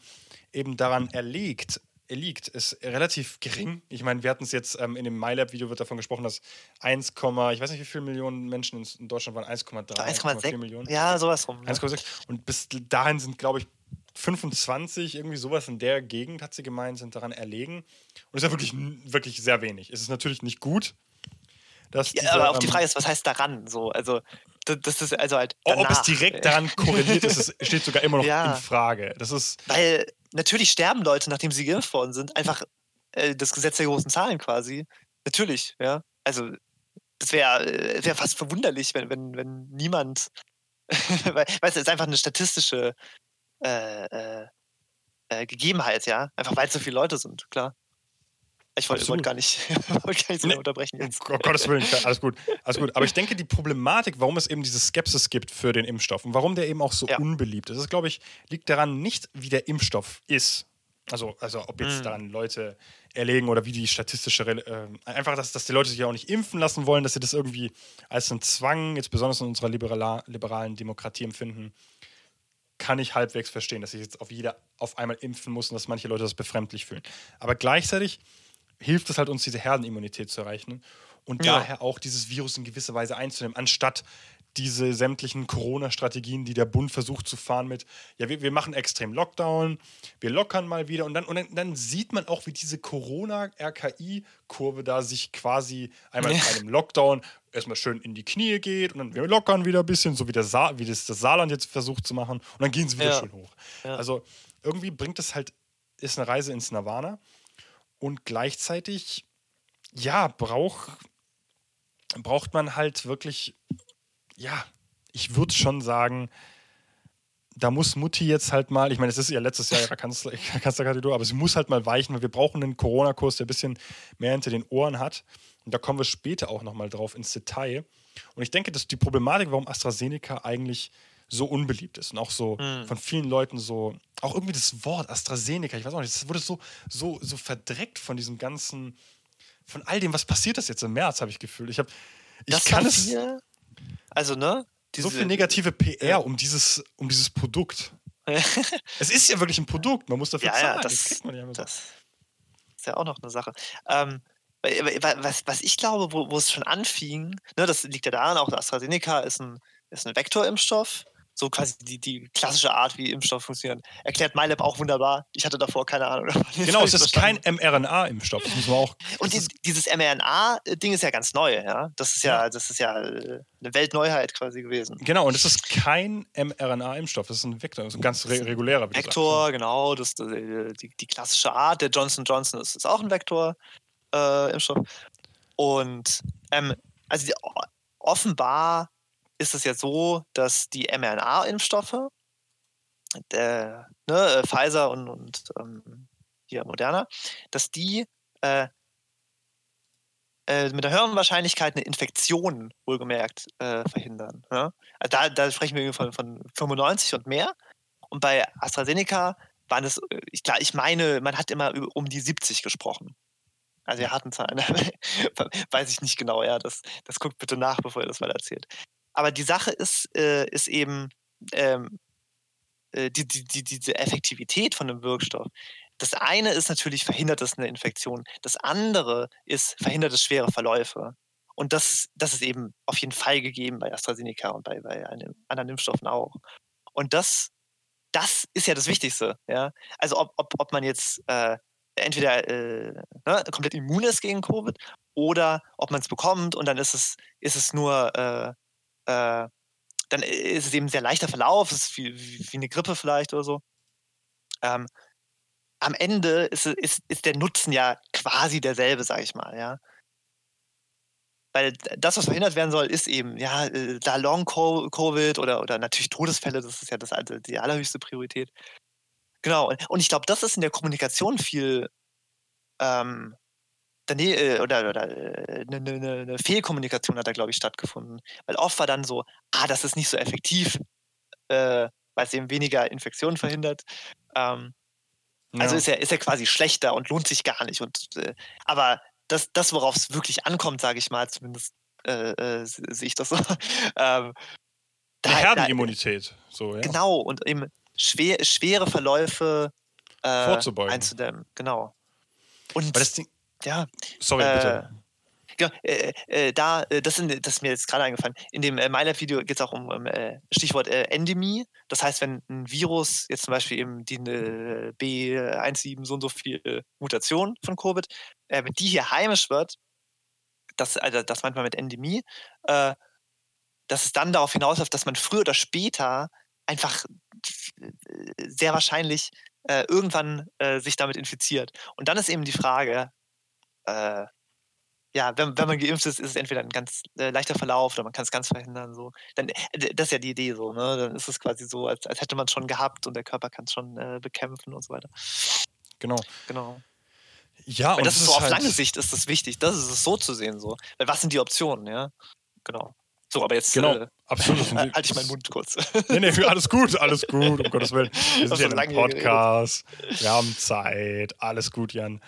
eben daran erlegt, liegt, ist relativ gering. Ich meine, wir hatten es jetzt ähm, in dem MyLab-Video wird davon gesprochen, dass 1, ich weiß nicht, wie viele Millionen Menschen in, Deutschland waren, 1,3, 1,4 Millionen. Ja, sowas rum. Ne? 1,6. Und bis dahin sind, glaube ich, 25, irgendwie sowas in der Gegend, hat sie gemeint, sind daran erlegen. Und das ist ja wirklich, wirklich sehr wenig. Es ist natürlich nicht gut. Dass ja, aber auch die ähm, Frage ist, was heißt daran? So, also das ist also halt. Danach. Ob es direkt daran korreliert ist, steht sogar immer noch ja. in Frage. Das ist. Weil natürlich sterben Leute, nachdem sie geimpft worden sind, einfach äh, das Gesetz der großen Zahlen quasi. Natürlich, ja. Also das wäre äh, wär fast verwunderlich, wenn, wenn, wenn niemand. weißt du, es ist einfach eine statistische äh, äh, äh, Gegebenheit, ja. Einfach weil es so viele Leute sind, klar. Ich wollte wollt gar nicht, wollt gar nicht so nee, unterbrechen jetzt. Um Gottes Willen, alles gut, alles gut. Aber ich denke, die Problematik, warum es eben diese Skepsis gibt für den Impfstoff und warum der eben auch so ja. unbeliebt ist, ist, glaube ich, liegt daran nicht, wie der Impfstoff ist. Also, also ob jetzt mhm. daran Leute erlegen oder wie die statistische, äh, einfach, dass, dass die Leute sich ja auch nicht impfen lassen wollen, dass sie das irgendwie als einen Zwang, jetzt besonders in unserer liberala, liberalen Demokratie empfinden, kann ich halbwegs verstehen, dass ich jetzt auf jeder auf einmal impfen muss und dass manche Leute das befremdlich fühlen. Aber gleichzeitig hilft es halt uns, diese Herdenimmunität zu erreichen und ja. daher auch dieses Virus in gewisser Weise einzunehmen, anstatt diese sämtlichen Corona-Strategien, die der Bund versucht zu fahren mit, ja, wir, wir machen extrem Lockdown, wir lockern mal wieder und dann, und dann, dann sieht man auch, wie diese Corona-RKI-Kurve da sich quasi einmal ja. in einem Lockdown erstmal schön in die Knie geht und dann wir lockern wieder ein bisschen, so wie, der Sa wie das, das Saarland jetzt versucht zu machen und dann gehen sie wieder ja. schön hoch. Ja. Also irgendwie bringt es halt, ist eine Reise ins Nirvana und gleichzeitig, ja, brauch, braucht man halt wirklich, ja, ich würde schon sagen, da muss Mutti jetzt halt mal, ich meine, es ist ja letztes Jahr ihre Kanzler, Kanzlerkandidatur, aber sie muss halt mal weichen, weil wir brauchen einen Corona-Kurs, der ein bisschen mehr hinter den Ohren hat. Und da kommen wir später auch nochmal drauf ins Detail. Und ich denke, dass die Problematik, warum AstraZeneca eigentlich so unbeliebt ist und auch so mhm. von vielen Leuten so, auch irgendwie das Wort AstraZeneca, ich weiß auch nicht, das wurde so, so, so verdreckt von diesem ganzen, von all dem, was passiert ist jetzt im März, habe ich Gefühl. Ich habe, ich das kann es. Hier, also, ne? Diese, so viel negative PR ja. um, dieses, um dieses Produkt. es ist ja wirklich ein Produkt, man muss dafür ja, zahlen. Ja, das, das ja. Das ist ja auch noch eine Sache. Ähm, was, was ich glaube, wo, wo es schon anfing, ne, das liegt ja daran, auch AstraZeneca ist ein, ist ein Vektorimpfstoff so quasi die, die klassische Art, wie Impfstoff funktioniert. Erklärt MyLab auch wunderbar. Ich hatte davor keine Ahnung. Genau, es ist kein mRNA-Impfstoff. Das auch. Und die, dieses mRNA-Ding ist ja ganz neu, ja. Das ist ja, das ist ja äh, eine Weltneuheit quasi gewesen. Genau, und es ist kein mRNA-Impfstoff, das ist ein Vektor, das ist ein ganz re regulärer Vektor, genau, das, äh, die, die, klassische Art. Der Johnson Johnson ist, ist auch ein Vektor-Impfstoff. Äh, und ähm, also die, offenbar ist es jetzt so, dass die mRNA-Impfstoffe, ne, äh, Pfizer und, und ähm, hier Moderna, dass die äh, äh, mit einer höheren Wahrscheinlichkeit eine Infektion, wohlgemerkt, äh, verhindern. Ne? Also da, da, sprechen wir von, von 95 und mehr. Und bei AstraZeneca waren es, äh, ich, ich meine, man hat immer um die 70 gesprochen. Also wir hatten Zahlen, weiß ich nicht genau, ja, das, das guckt bitte nach, bevor ihr das mal erzählt. Aber die Sache ist, äh, ist eben ähm, äh, die, die, die, diese Effektivität von einem Wirkstoff. Das eine ist natürlich, verhindert es eine Infektion. Das andere ist, verhindert es schwere Verläufe. Und das, das ist eben auf jeden Fall gegeben bei AstraZeneca und bei, bei anderen Impfstoffen auch. Und das, das ist ja das Wichtigste. Ja? Also ob, ob, ob man jetzt äh, entweder äh, ne, komplett immun ist gegen Covid oder ob man es bekommt und dann ist es, ist es nur äh, äh, dann ist es eben ein sehr leichter Verlauf, es ist wie, wie, eine Grippe vielleicht oder so. Ähm, am Ende ist, ist, ist der Nutzen ja quasi derselbe, sag ich mal, ja. Weil das, was verhindert werden soll, ist eben, ja, äh, da Long-Covid oder, oder natürlich Todesfälle, das ist ja das, die allerhöchste Priorität. Genau, und ich glaube, das ist in der Kommunikation viel ähm, nee, äh, oder, oder eine, ne, ne, ne Fehlkommunikation hat da, glaube ich, stattgefunden. Weil oft war dann so, ah, das ist nicht so effektiv, äh, weil es eben weniger Infektionen verhindert. Ähm, also ja. Also ist er, ist er quasi schlechter und lohnt sich gar nicht. Und, äh, aber das, das worauf es wirklich ankommt, sage ich mal, zumindest äh, äh sehe ich das so. ähm, da, Herdenimmunität. So, ja. Genau, und eben schwer, schwere Verläufe äh, Vorzubeugen. einzudämmen. Genau. Und Ding, ja. Sorry, bitte. Genau, äh, äh, da, äh, das, sind, das ist mir jetzt gerade eingefallen. In dem äh, MyLab-Video geht es auch um, um äh, Stichwort äh, Endemie. Das heißt, wenn ein Virus, jetzt zum Beispiel eben die äh, B17 so und so viel Mutation von Covid, wenn die hier heimisch wird, das, also das meint man mit Endemie, dass es dann darauf hinausläuft, dass man früher oder später einfach sehr wahrscheinlich irgendwann sich damit infiziert. Und dann ist eben die Frage, äh, ja, wenn, wenn man geimpft ist, ist es entweder ein ganz äh, leichter Verlauf oder man kann es ganz verhindern. So. Dann, das ist ja die Idee so, ne? Dann ist es quasi so, als, als hätte man es schon gehabt und der Körper kann es schon äh, bekämpfen und so weiter. Genau. Genau. Ja, Weil und das ist so auf halt lange Sicht ist das wichtig. Das ist es so zu sehen, so. Weil was sind die Optionen, ja? Genau. So, aber jetzt genau, äh, absolut. halte ich meinen Mund kurz. nee, nee, alles gut, alles gut, um Gottes Willen. Wir sind hier in einem Podcast, wir haben Zeit, alles gut, Jan.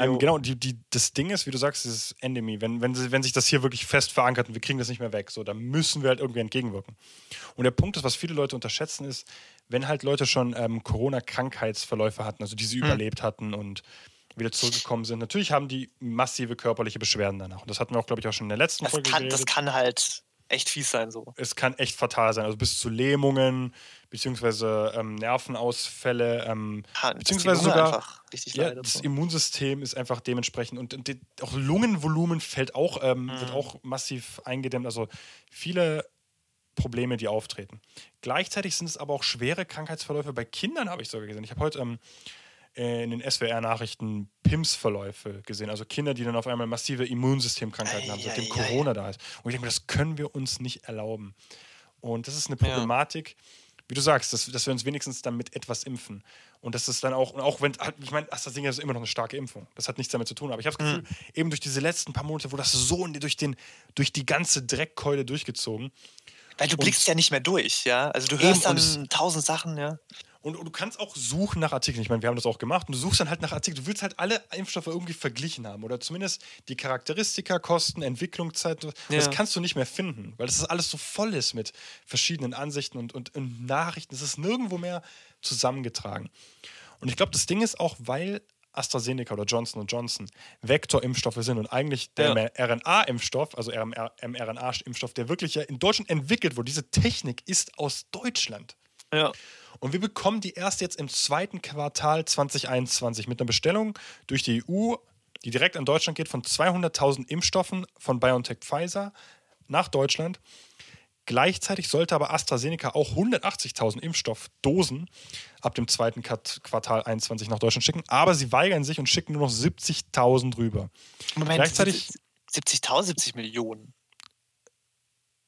Ähm, genau, die, die, das Ding ist, wie du sagst, dieses Endemie, wenn, wenn, wenn sich das hier wirklich fest verankert und wir kriegen das nicht mehr weg, so, dann müssen wir halt irgendwie entgegenwirken. Und der Punkt ist, was viele Leute unterschätzen, ist, wenn halt Leute schon ähm, Corona-Krankheitsverläufe hatten, also die sie hm. überlebt hatten und wieder zurückgekommen sind, natürlich haben die massive körperliche Beschwerden danach. Und das hatten wir auch, glaube ich, auch schon in der letzten das Folge kann, Das kann halt echt fies sein so. Es kann echt fatal sein, also bis zu Lähmungen, beziehungsweise ähm, Nervenausfälle, ähm, ja, beziehungsweise sogar ja, das Immunsystem ist einfach dementsprechend und, und die, auch Lungenvolumen fällt auch, ähm, mhm. wird auch massiv eingedämmt. Also viele Probleme, die auftreten. Gleichzeitig sind es aber auch schwere Krankheitsverläufe bei Kindern, habe ich sogar gesehen. Ich habe heute ähm, äh, in den SWR-Nachrichten PIMS-Verläufe gesehen. Also Kinder, die dann auf einmal massive Immunsystemkrankheiten ei, haben, seitdem ei, Corona ei. da ist. Und ich denke mir, das können wir uns nicht erlauben. Und das ist eine Problematik, ja. wie du sagst, dass, dass, wir uns wenigstens damit etwas impfen. Und das ist dann auch, und auch wenn, ich meine, AstraZeneca ist immer noch eine starke Impfung. Das hat nichts damit zu tun. Aber ich habe das Gefühl, mhm. eben durch diese letzten paar Monate, wo das so durch, den, durch die ganze Dreckkeule durchgezogen. Weil du blickst ja nicht mehr durch, ja. Also du hörst dann tausend Sachen, ja. Und, und, du kannst auch suchen nach Artikeln. Ich meine, wir haben das auch gemacht. Und du suchst dann halt nach Artikeln. Du willst halt alle Impfstoffe irgendwie verglichen haben. Oder zumindest die Charakteristika, Kosten, Entwicklungszeit. Ja. Das kannst du nicht mehr finden, weil das alles so voll ist mit verschiedenen Ansichten und, und, und Nachrichten. Es ist nirgendwo mehr zusammengetragen. Und ich glaube, das Ding ist auch, weil AstraZeneca oder Johnson Johnson Vektorimpfstoffe sind und eigentlich der ja. RNA-Impfstoff, also mRNA-Impfstoff, der wirklich ja in Deutschland entwickelt wurde, diese Technik ist aus Deutschland. Ja. Und wir bekommen die erst jetzt im zweiten Quartal 2021 mit einer Bestellung durch die EU, die direkt an Deutschland geht, von 200.000 Impfstoffen von BioNTech Pfizer nach Deutschland. Gleichzeitig sollte aber AstraZeneca auch 180.000 Impfstoffdosen ab dem zweiten Quartal 21 nach Deutschland schicken, aber sie weigern sich und schicken nur noch 70.000 rüber. Moment, Gleichzeitig 70.000, 70 Millionen.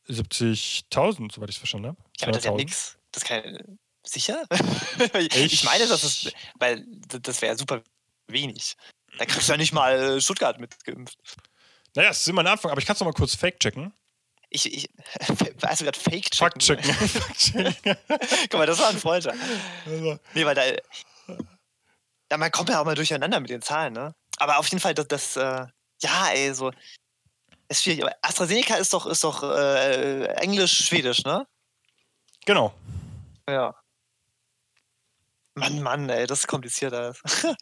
70.000, soweit ich es verstanden habe. Ja, aber das ist ja nichts. Das kann sicher? ich meine, das ist, weil das wäre super wenig. Da kriegst du ja nicht mal Stuttgart mitgeimpft. Naja, es ist immer ein Anfang, aber ich kann es noch mal kurz fake checken. Ich, ich, weißt du gerade Fake checken? Fakt checken. Guck mal, das war ein Folter. Also. Nee, weil da, da man kommt ja auch mal durcheinander mit den Zahlen, ne? Aber auf jeden Fall, das, das äh, ja, ey, so, ist schwierig. Aber AstraZeneca ist doch, ist doch äh, Englisch-Schwedisch, ne? Genau. Ja. Mann, Mann, ey, das ist kompliziert alles.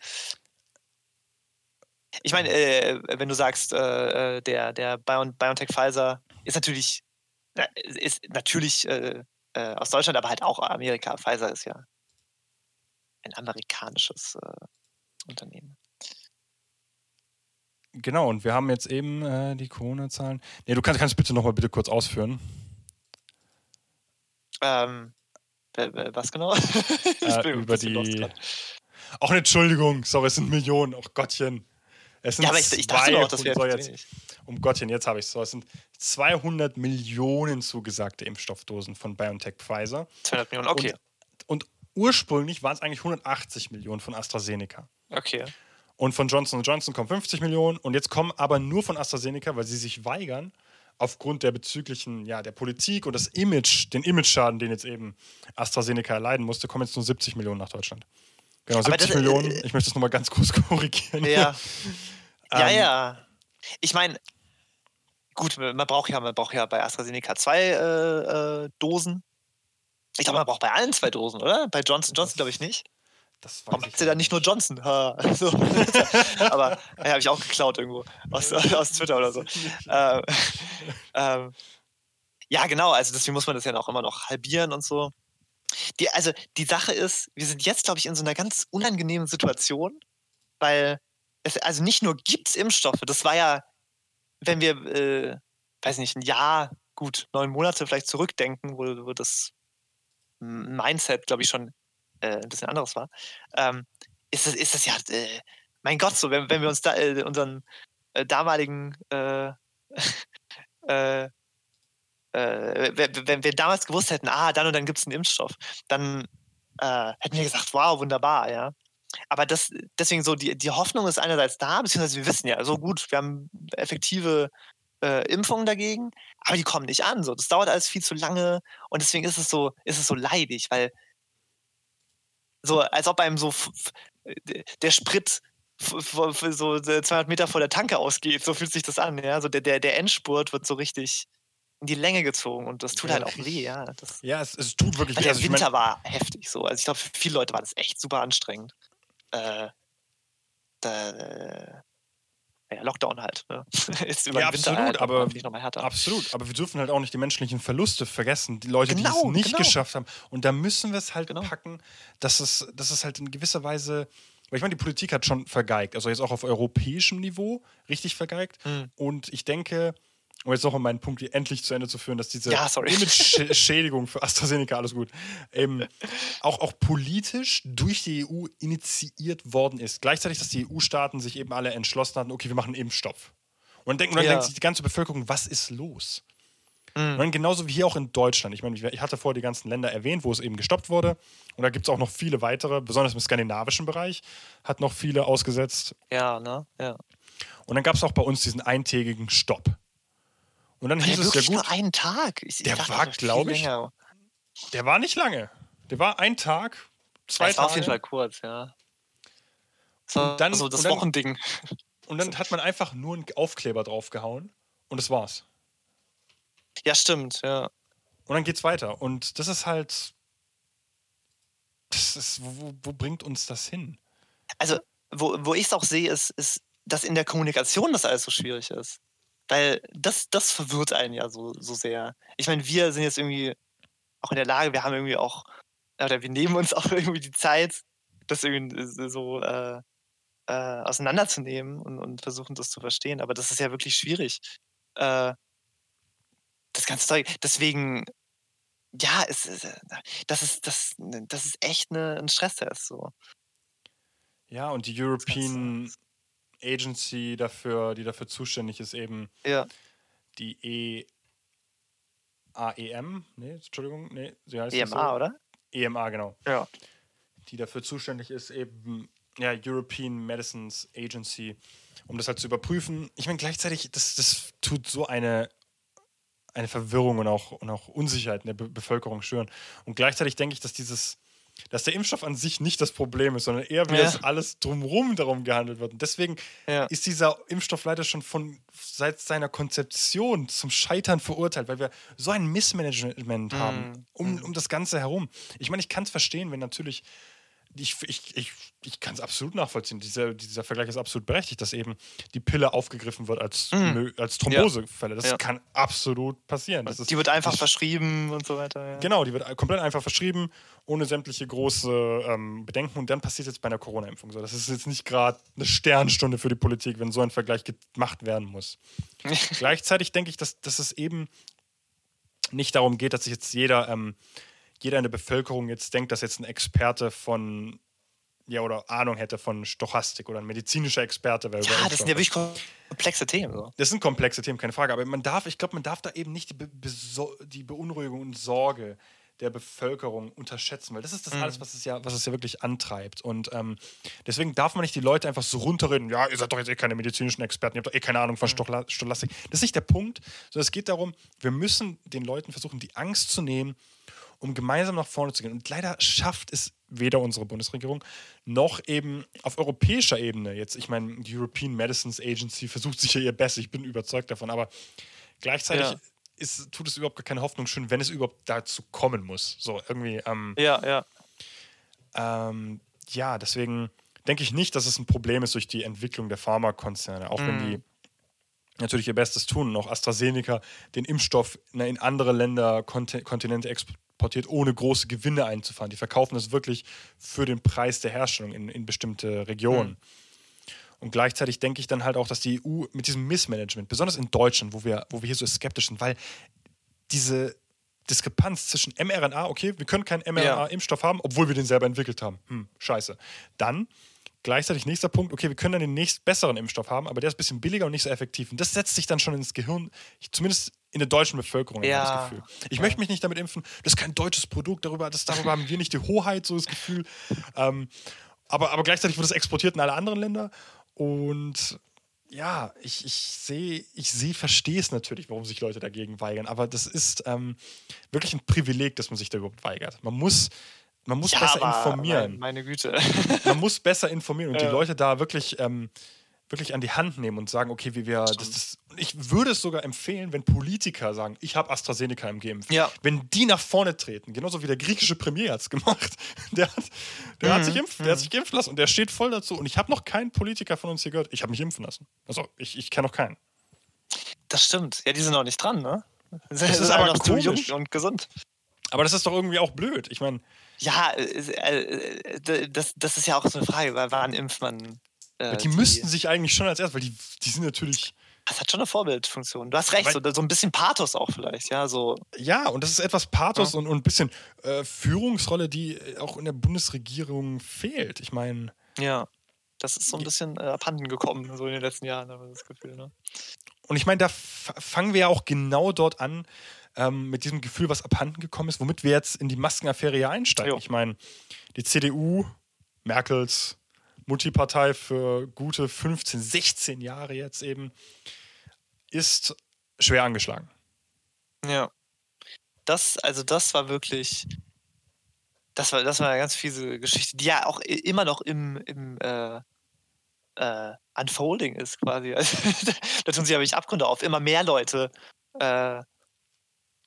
ich meine, äh, wenn du sagst, äh, äh der, der Bion BioNTech Pfizer ist natürlich, ist natürlich äh, äh, aus Deutschland, aber halt auch Amerika. Pfizer ist ja ein amerikanisches äh, Unternehmen. Genau, und wir haben jetzt eben die Corona-Zahlen. Nee, du kannst, kannst bitte nochmal bitte kurz ausführen. Ähm, was genau? äh, über die. Auch eine Entschuldigung, sorry, es sind Millionen, auch Gottchen. Es sind ja, aber ich, ich dachte auch, das wäre jetzt, Um Gottchen, jetzt habe ich es so. Es sind 200 Millionen zugesagte Impfstoffdosen von BioNTech Pfizer. 200 Millionen, okay. Und, und ursprünglich waren es eigentlich 180 Millionen von AstraZeneca. Okay. Und von Johnson Johnson kommen 50 Millionen und jetzt kommen aber nur von AstraZeneca, weil sie sich weigern, aufgrund der bezüglichen, ja, der Politik und das Image, den Image-Schaden, den jetzt eben AstraZeneca erleiden musste, kommen jetzt nur 70 Millionen nach Deutschland. Genau, 70 das, äh, Millionen. Äh, ich möchte das nochmal ganz kurz korrigieren. Ja. ja, ähm, ja. Ich meine, gut, man braucht ja, man braucht ja bei AstraZeneca zwei äh, äh, Dosen. Ich glaube, man braucht bei allen zwei Dosen, oder? Bei Johnson Johnson glaube ich nicht. Das Warum ist ja dann nicht nur Johnson? Also, aber ja, habe ich auch geklaut irgendwo aus, aus Twitter oder so. Ähm, ähm, ja, genau, also deswegen muss man das ja auch immer noch halbieren und so. Die, also die Sache ist, wir sind jetzt, glaube ich, in so einer ganz unangenehmen Situation, weil es also nicht nur gibt es Impfstoffe, das war ja, wenn wir, äh, weiß nicht, ein Jahr, gut, neun Monate vielleicht zurückdenken, wo, wo das Mindset, glaube ich, schon äh, ein bisschen anderes war, ähm, ist, das, ist das ja, äh, mein Gott, so, wenn, wenn wir uns da äh, unseren äh, damaligen äh, äh, wenn wir damals gewusst hätten, ah, dann und dann gibt es einen Impfstoff, dann hätten wir gesagt, wow, wunderbar, ja. Aber das, deswegen so, die, die Hoffnung ist einerseits da, beziehungsweise wir wissen ja, so gut, wir haben effektive äh, Impfungen dagegen, aber die kommen nicht an. So. Das dauert alles viel zu lange und deswegen ist es so, ist es so leidig, weil so, als ob einem so der Sprit so 200 Meter vor der Tanke ausgeht, so fühlt sich das an, ja. So der, der, der Endspurt wird so richtig in die Länge gezogen und das tut ja, halt auch weh, ja. Das, ja, es, es tut wirklich weh. Der also Winter mein, war heftig so. Also ich glaube, für viele Leute war das echt super anstrengend. Äh, da, äh, ja, Lockdown halt. Ne? Ist über ja, den Winter absolut, halt aber, noch mal härter. Absolut, aber wir dürfen halt auch nicht die menschlichen Verluste vergessen, die Leute, genau, die es nicht genau. geschafft haben. Und da müssen wir es halt genau. packen, dass es, dass es halt in gewisser Weise weil ich meine, die Politik hat schon vergeigt, also jetzt auch auf europäischem Niveau richtig vergeigt. Mhm. Und ich denke, um jetzt noch um meinen Punkt endlich zu Ende zu führen, dass diese ja, Image-Schädigung für AstraZeneca, alles gut, ähm, auch, auch politisch durch die EU initiiert worden ist. Gleichzeitig, dass die EU-Staaten sich eben alle entschlossen hatten, okay, wir machen einen Impfstoff. Und dann, denken, dann ja. denkt sich die ganze Bevölkerung, was ist los? Mhm. Und dann genauso wie hier auch in Deutschland. Ich meine, ich hatte vorher die ganzen Länder erwähnt, wo es eben gestoppt wurde. Und da gibt es auch noch viele weitere, besonders im skandinavischen Bereich, hat noch viele ausgesetzt. Ja, ne? Ja. Und dann gab es auch bei uns diesen eintägigen Stopp. Und dann hieß es ja gut. Nur einen Tag. Ich, der war, glaube ich. Länger. Der war nicht lange. Der war ein Tag, zwei das Tage. War auf jeden Fall kurz, ja. So, und dann, also das und dann, Wochending. Und dann hat man einfach nur einen Aufkleber draufgehauen und das war's. Ja, stimmt, ja. Und dann geht's weiter. Und das ist halt. Das ist, wo, wo bringt uns das hin? Also, wo, wo ich es auch sehe, ist, ist, dass in der Kommunikation das alles so schwierig ist. Weil das, das verwirrt einen ja so, so sehr. Ich meine, wir sind jetzt irgendwie auch in der Lage, wir haben irgendwie auch, oder wir nehmen uns auch irgendwie die Zeit, das irgendwie so äh, äh, auseinanderzunehmen und, und versuchen, das zu verstehen. Aber das ist ja wirklich schwierig. Äh, das ganze Zeug. Deswegen, ja, es, äh, das, ist, das, das ist echt eine, ein Stresstest. So. Ja, und die European Agency dafür, die dafür zuständig ist, eben ja. die EAEM, nee, Entschuldigung, nee, sie heißt EMA, so. oder? EMA, genau. Ja. Die dafür zuständig ist, eben ja, European Medicines Agency, um das halt zu überprüfen. Ich meine, gleichzeitig, das, das tut so eine, eine Verwirrung und auch, und auch Unsicherheit in der Be Bevölkerung schüren. Und gleichzeitig denke ich, dass dieses, dass der Impfstoff an sich nicht das Problem ist, sondern eher, wie ja. das alles drumherum darum gehandelt wird. Und deswegen ja. ist dieser Impfstoff leider schon von seit seiner Konzeption zum Scheitern verurteilt, weil wir so ein Missmanagement mm. haben um, mhm. um das Ganze herum. Ich meine, ich kann es verstehen, wenn natürlich ich, ich, ich, ich kann es absolut nachvollziehen. Dieser, dieser Vergleich ist absolut berechtigt, dass eben die Pille aufgegriffen wird als, mhm. als Thrombosefälle. Das ja. kann absolut passieren. Das die wird einfach verschrieben und so weiter. Ja. Genau, die wird komplett einfach verschrieben, ohne sämtliche große ähm, Bedenken. Und dann passiert jetzt bei einer Corona-Impfung so. Das ist jetzt nicht gerade eine Sternstunde für die Politik, wenn so ein Vergleich gemacht werden muss. Gleichzeitig denke ich, dass, dass es eben nicht darum geht, dass sich jetzt jeder. Ähm, jeder in der Bevölkerung jetzt denkt, dass jetzt ein Experte von ja, oder Ahnung hätte von Stochastik oder ein medizinischer Experte wäre. Ja, das sind ja wirklich komplexe Themen. So. Das sind komplexe Themen, keine Frage. Aber man darf, ich glaube, man darf da eben nicht die, Be die, Beunruhigung und Sorge der Bevölkerung unterschätzen, weil das ist das mhm. alles, was es ja, was es ja wirklich antreibt. Und ähm, deswegen darf man nicht die Leute einfach so runterreden, ja, ihr seid doch jetzt eh keine medizinischen Experten, ihr habt doch eh keine Ahnung von mhm. Stochastik. Das ist nicht der Punkt, sondern es geht darum, wir müssen den Leuten versuchen, die Angst zu nehmen um gemeinsam nach vorne zu gehen. Und leider schafft es weder unsere Bundesregierung noch eben auf europäischer Ebene. Jetzt, ich meine, die European Medicines Agency versucht sicher ihr Bestes, ich bin überzeugt davon, aber gleichzeitig ja. ist, tut es überhaupt gar keine Hoffnung schön, wenn es überhaupt dazu kommen muss. So irgendwie. Ähm, ja, ja. Ähm, ja, deswegen denke ich nicht, dass es ein Problem ist durch die Entwicklung der Pharmakonzerne, auch mm. wenn die mhm. natürlich ihr Bestes tun und auch AstraZeneca den Impfstoff in andere Länder, Kontinente exportieren exportiert, ohne große Gewinne einzufahren. Die verkaufen das wirklich für den Preis der Herstellung in, in bestimmte Regionen. Mhm. Und gleichzeitig denke ich dann halt auch, dass die EU mit diesem Missmanagement, besonders in Deutschland, wo wir, wo wir hier so skeptisch sind, weil diese Diskrepanz zwischen mRNA, okay, wir können keinen mRNA-Impfstoff ja. haben, obwohl wir den selber entwickelt haben. Hm, scheiße. Dann gleichzeitig nächster Punkt, okay, wir können dann den nächst besseren Impfstoff haben, aber der ist ein bisschen billiger und nicht so effektiv. Und das setzt sich dann schon ins Gehirn, zumindest in der deutschen Bevölkerung, ja. das Gefühl. Ich ja. möchte mich nicht damit impfen, das ist kein deutsches Produkt, darüber, das, darüber haben wir nicht die Hoheit, so das Gefühl. Ähm, aber, aber gleichzeitig wird es exportiert in alle anderen Länder. Und ja, ich, ich sehe, ich sehe, verstehe es natürlich, warum sich Leute dagegen weigern. Aber das ist ähm, wirklich ein Privileg, dass man sich da überhaupt weigert. Man muss man muss ja, besser informieren. Meine Güte. man muss besser informieren und die Leute da wirklich, ähm, wirklich an die Hand nehmen und sagen, okay, wie wir. Das, das, ich würde es sogar empfehlen, wenn Politiker sagen, ich habe AstraZeneca im Geimpft. Ja. Wenn die nach vorne treten, genauso wie der griechische Premier hat es gemacht. Der, hat, der, mhm. hat sich impf, der mhm. hat sich impfen lassen und der steht voll dazu. Und ich habe noch keinen Politiker von uns hier gehört, ich habe mich impfen lassen. Also ich, ich kenne noch keinen. Das stimmt. Ja, die sind noch nicht dran, ne? Das, das ist aber noch zu jung und gesund. Aber das ist doch irgendwie auch blöd. Ich meine. Ja, äh, äh, das, das ist ja auch so eine Frage, weil wann impft man? Äh, die, die, müssten sich eigentlich schon als erstes, weil die, die sind natürlich. Das hat schon eine Vorbildfunktion. Du hast recht, so, so, ein bisschen Pathos auch vielleicht, ja. So. Ja, und das ist etwas Pathos ja. und, und ein bisschen äh, Führungsrolle, die auch in der Bundesregierung fehlt. Ich meine. Ja, das ist so ein bisschen äh, abhanden gekommen, so in den letzten Jahren, habe ich das Gefühl, ne? Und ich meine, da fangen wir ja auch genau dort an, ähm, mit diesem Gefühl, was abhanden gekommen ist, womit wir jetzt in die Maskenaffäre ja einsteigen. Jo. Ich meine, die CDU, Merkels Multipartei für gute 15, 16 Jahre jetzt eben, ist schwer angeschlagen. Ja. Das, also das war wirklich, das war, das war eine ganz fiese Geschichte, die ja auch immer noch im, im äh, äh, Unfolding ist quasi. Also, da tun sich aber nicht Abgründe auf. Immer mehr Leute äh, äh,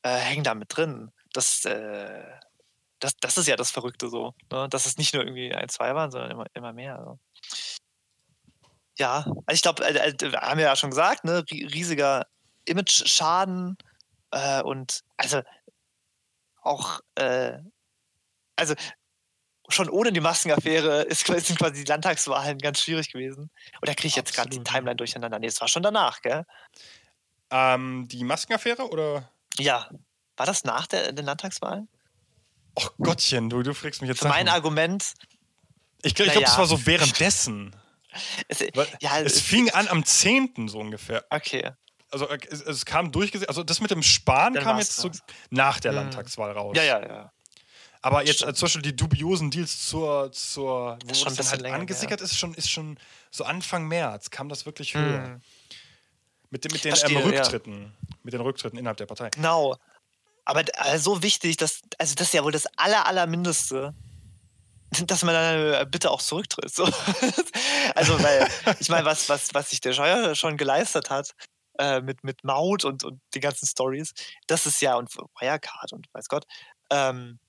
hängen da mit drin. Das, äh, das, das ist ja das Verrückte so. Ne? Dass es nicht nur irgendwie ein, zwei waren, sondern immer, immer mehr. So. ja, also ich glaube, äh, äh, haben wir ja schon gesagt, ne, riesiger Image-Schaden äh, und also auch, äh, also schon ohne die Maskenaffäre ist, sind quasi die Landtagswahlen ganz schwierig gewesen. Oder kriege ich jetzt gerade die Timeline durcheinander? Nee, es war schon danach, gell? Ähm, die Maskenaffäre oder? Ja. War das nach der, den Landtagswahlen? Och Gottchen, du, du fragst mich jetzt. Mein Argument. Ich, glaube, glaub, das war so währenddessen. Es, ja, es, es fing an am 10. so ungefähr. Okay. Also es, es kam durchgesetzt, also das mit dem Sparen kam jetzt so nach der hm. Landtagswahl raus. Ja, ja, ja. Aber jetzt äh, zum Beispiel die dubiosen Deals zur, zur wo das, das halt länger, angesickert ja. ist, schon, ist schon so Anfang März kam das wirklich höher. Hm. Mit, mit den ähm, Rücktritten. Ja. Mit den Rücktritten innerhalb der Partei. Genau. Aber also so wichtig, dass, also das ist ja wohl das aller, allermindeste, dass man dann äh, bitte auch zurücktritt. So. also, weil, ich meine, was, was, was sich der Scheuer schon geleistet hat, äh, mit, mit Maut und, und die ganzen Stories, das ist ja, und Wirecard und weiß Gott, ähm,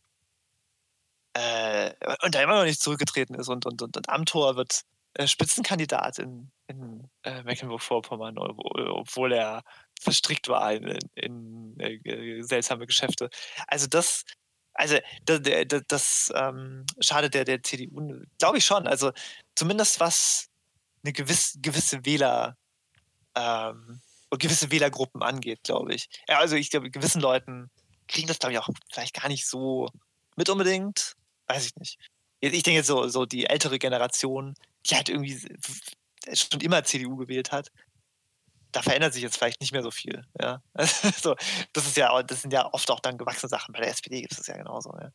äh, und da immer noch nicht zurückgetreten ist und, und, und, und Amtor wird äh, Spitzenkandidat in, in äh, Mecklenburg-Vorpommern, obwohl er verstrickt war in, in, in äh, seltsame Geschäfte. Also das, also das, das, das ähm, schadet der, der CDU, glaube ich schon. Also zumindest was eine gewisse, gewisse Wähler, ähm, gewisse Wählergruppen angeht, glaube ich. Ja, also ich glaube, gewissen Leuten kriegen das, glaube ich, auch vielleicht gar nicht so mit unbedingt. Weiß ich nicht. Ich denke jetzt so, so die ältere Generation, die halt irgendwie schon immer CDU gewählt hat, da verändert sich jetzt vielleicht nicht mehr so viel. Ja? Also, das ist ja, das sind ja oft auch dann gewachsene Sachen. Bei der SPD gibt es das ja genauso. Ja,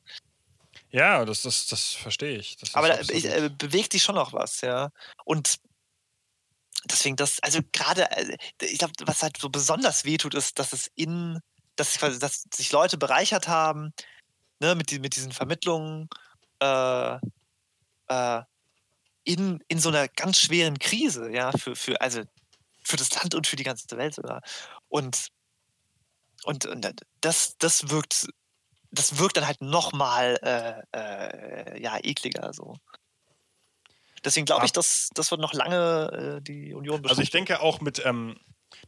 ja das, das, das verstehe ich. Das Aber da ich, äh, bewegt sich schon noch was, ja. Und deswegen das, also gerade, äh, ich glaube, was halt so besonders wehtut, ist, dass es in, dass, quasi, dass sich Leute bereichert haben, ne, mit, die, mit diesen Vermittlungen, äh, äh, in, in so einer ganz schweren Krise, ja, für, für, also für das Land und für die ganze Welt sogar. Und, und, und das, das wirkt, das wirkt dann halt nochmal äh, äh, ja, ekliger so. Deswegen glaube ich, dass das wird noch lange äh, die Union Also ich denke auch mit, ähm,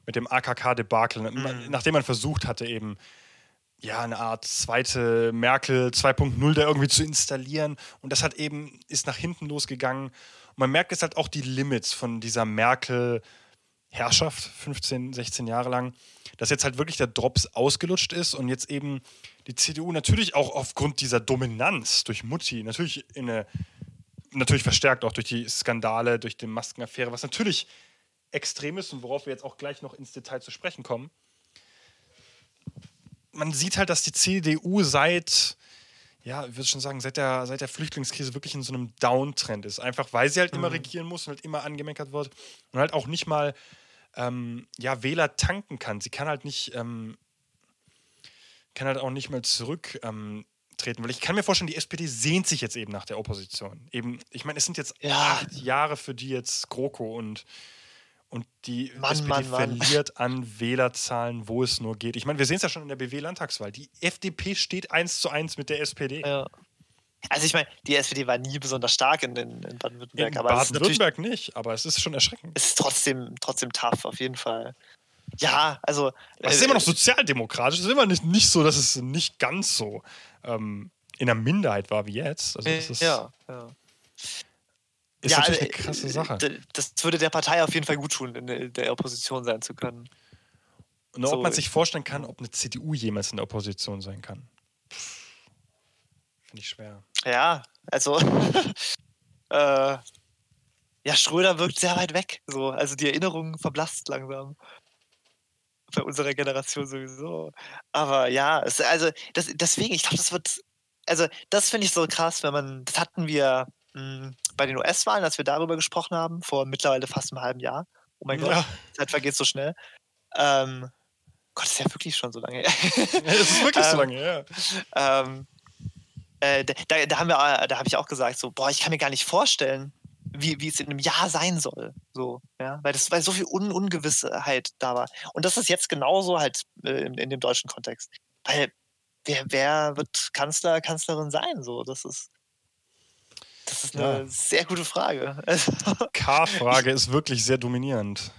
mit dem AKK-Debakel, mhm. nachdem man versucht hatte, eben ja, eine Art zweite Merkel 2.0 da irgendwie zu installieren. Und das hat eben, ist nach hinten losgegangen. Und man merkt jetzt halt auch die Limits von dieser Merkel- Herrschaft, 15, 16 Jahre lang, dass jetzt halt wirklich der Drops ausgelutscht ist und jetzt eben die CDU natürlich auch aufgrund dieser Dominanz durch Mutti, natürlich in eine, natürlich verstärkt auch durch die Skandale, durch die Maskenaffäre, was natürlich extrem ist und worauf wir jetzt auch gleich noch ins Detail zu sprechen kommen. Man sieht halt, dass die CDU seit ja, ich würde schon sagen, seit der, seit der Flüchtlingskrise wirklich in so einem Downtrend ist. Einfach weil sie halt mhm. immer regieren muss und halt immer angemeckert wird und halt auch nicht mal ähm, ja, Wähler tanken kann. Sie kann halt nicht, ähm, kann halt auch nicht mal zurücktreten. Ähm, weil ich kann mir vorstellen, die SPD sehnt sich jetzt eben nach der Opposition. Eben, ich meine, es sind jetzt ja. acht Jahre für die jetzt GroKo und und die Mann, SPD Mann, verliert Mann. an Wählerzahlen, wo es nur geht. Ich meine, wir sehen es ja schon in der BW-Landtagswahl. Die FDP steht eins zu eins mit der SPD. Ja. Also ich meine, die SPD war nie besonders stark in, in, in Baden-Württemberg. In Baden-Württemberg nicht, aber es ist schon erschreckend. Es ist trotzdem, trotzdem tough, auf jeden Fall. Ja, also. Es ist äh, immer noch sozialdemokratisch. Es ist immer nicht, nicht so, dass es nicht ganz so ähm, in der Minderheit war wie jetzt. Also das ist, ja, ja. Ist ja, natürlich eine äh, krasse Sache. Das würde der Partei auf jeden Fall gut tun, in der Opposition sein zu können. Und so, ob man sich vorstellen kann, ob eine CDU jemals in der Opposition sein kann. Finde ich schwer. Ja, also äh, ja, Schröder wirkt sehr weit weg. So. Also die Erinnerung verblasst langsam. Bei unserer Generation sowieso. Aber ja, es, also das, deswegen, ich glaube, das wird. Also, das finde ich so krass, wenn man. Das hatten wir hm, bei den US-Wahlen, als wir darüber gesprochen haben, vor mittlerweile fast einem halben Jahr. Oh mein Gott, die Zeit vergeht so schnell. Ähm, Gott, das ist ja wirklich schon so lange her. ja, das ist wirklich ähm, so lange her. Ähm, äh, da, da, haben wir, äh, da habe ich auch gesagt, so, boah, ich kann mir gar nicht vorstellen, wie, wie es in einem Jahr sein soll. So, ja? weil, das, weil so viel Un Ungewissheit da war. Und das ist jetzt genauso halt äh, in, in, dem deutschen Kontext. Weil wer, wer wird Kanzler, Kanzlerin sein? So, das ist. Das ist eine ja. sehr gute Frage. K-Frage ist wirklich sehr dominierend.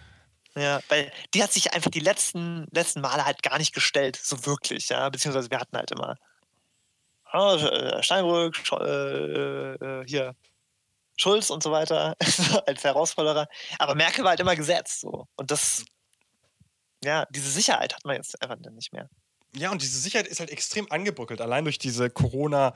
Ja, weil die hat sich einfach die letzten, letzten Male halt gar nicht gestellt, so wirklich, ja. Beziehungsweise wir hatten halt immer Steinbrück, äh, äh, hier Schulz und so weiter als Herausforderer. Aber Merkel war halt immer gesetzt. So. Und das, ja, diese Sicherheit hat man jetzt einfach nicht mehr. Ja, und diese Sicherheit ist halt extrem angebröckelt, allein durch diese Corona-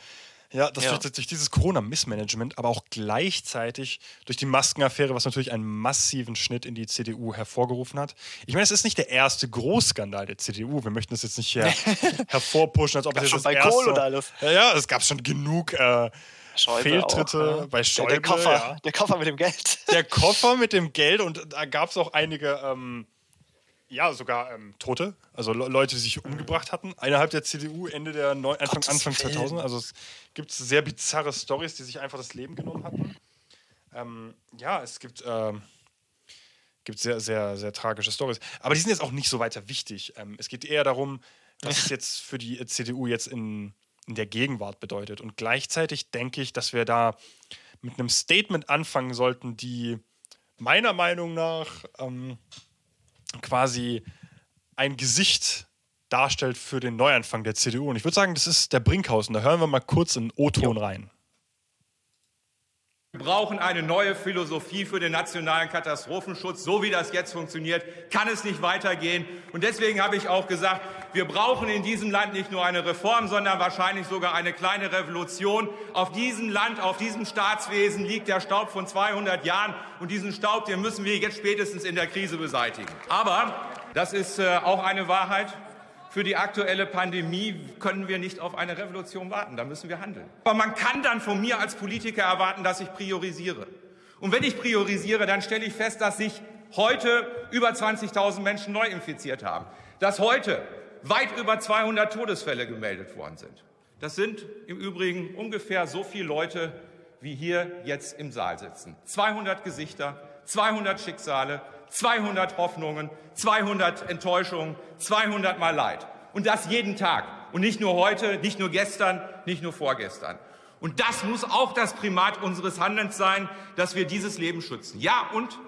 ja, das ja. Durch, dieses Corona-Missmanagement, aber auch gleichzeitig durch die Maskenaffäre, was natürlich einen massiven Schnitt in die CDU hervorgerufen hat. Ich meine, es ist nicht der erste Großskandal der CDU. Wir möchten das jetzt nicht her hervorpushen, als ob es jetzt schon das bei erste... Kohl oder alles. Ja, ja, es gab schon genug äh, Fehltritte auch, ja. bei Schäuble. Der, der Koffer, ja. der Koffer mit dem Geld. Der Koffer mit dem Geld und da gab es auch einige... Ähm, ja, sogar ähm, Tote, also Le Leute, die sich umgebracht hatten, innerhalb der CDU Ende der Neu Anfang, Anfang 2000. Also es gibt sehr bizarre Stories, die sich einfach das Leben genommen hatten. Ähm, ja, es gibt, äh, gibt sehr, sehr, sehr tragische Stories. Aber die sind jetzt auch nicht so weiter wichtig. Ähm, es geht eher darum, was es jetzt für die CDU jetzt in, in der Gegenwart bedeutet. Und gleichzeitig denke ich, dass wir da mit einem Statement anfangen sollten, die meiner Meinung nach ähm, quasi ein Gesicht darstellt für den Neuanfang der CDU. Und ich würde sagen, das ist der Brinkhausen. Da hören wir mal kurz in O-Ton rein. Wir brauchen eine neue Philosophie für den nationalen Katastrophenschutz. So wie das jetzt funktioniert, kann es nicht weitergehen. Und deswegen habe ich auch gesagt, wir brauchen in diesem Land nicht nur eine Reform, sondern wahrscheinlich sogar eine kleine Revolution. Auf diesem Land, auf diesem Staatswesen liegt der Staub von 200 Jahren. Und diesen Staub, den müssen wir jetzt spätestens in der Krise beseitigen. Aber, das ist äh, auch eine Wahrheit, für die aktuelle Pandemie können wir nicht auf eine Revolution warten. Da müssen wir handeln. Aber man kann dann von mir als Politiker erwarten, dass ich priorisiere. Und wenn ich priorisiere, dann stelle ich fest, dass sich heute über 20.000 Menschen neu infiziert haben. Dass heute weit über 200 Todesfälle gemeldet worden sind. Das sind im Übrigen ungefähr so viele Leute, wie hier jetzt im Saal sitzen. 200 Gesichter, 200 Schicksale, 200 Hoffnungen, 200 Enttäuschungen, 200 Mal Leid. Und das jeden Tag. Und nicht nur heute, nicht nur gestern, nicht nur vorgestern. Und das muss auch das Primat unseres Handelns sein, dass wir dieses Leben schützen. Ja, und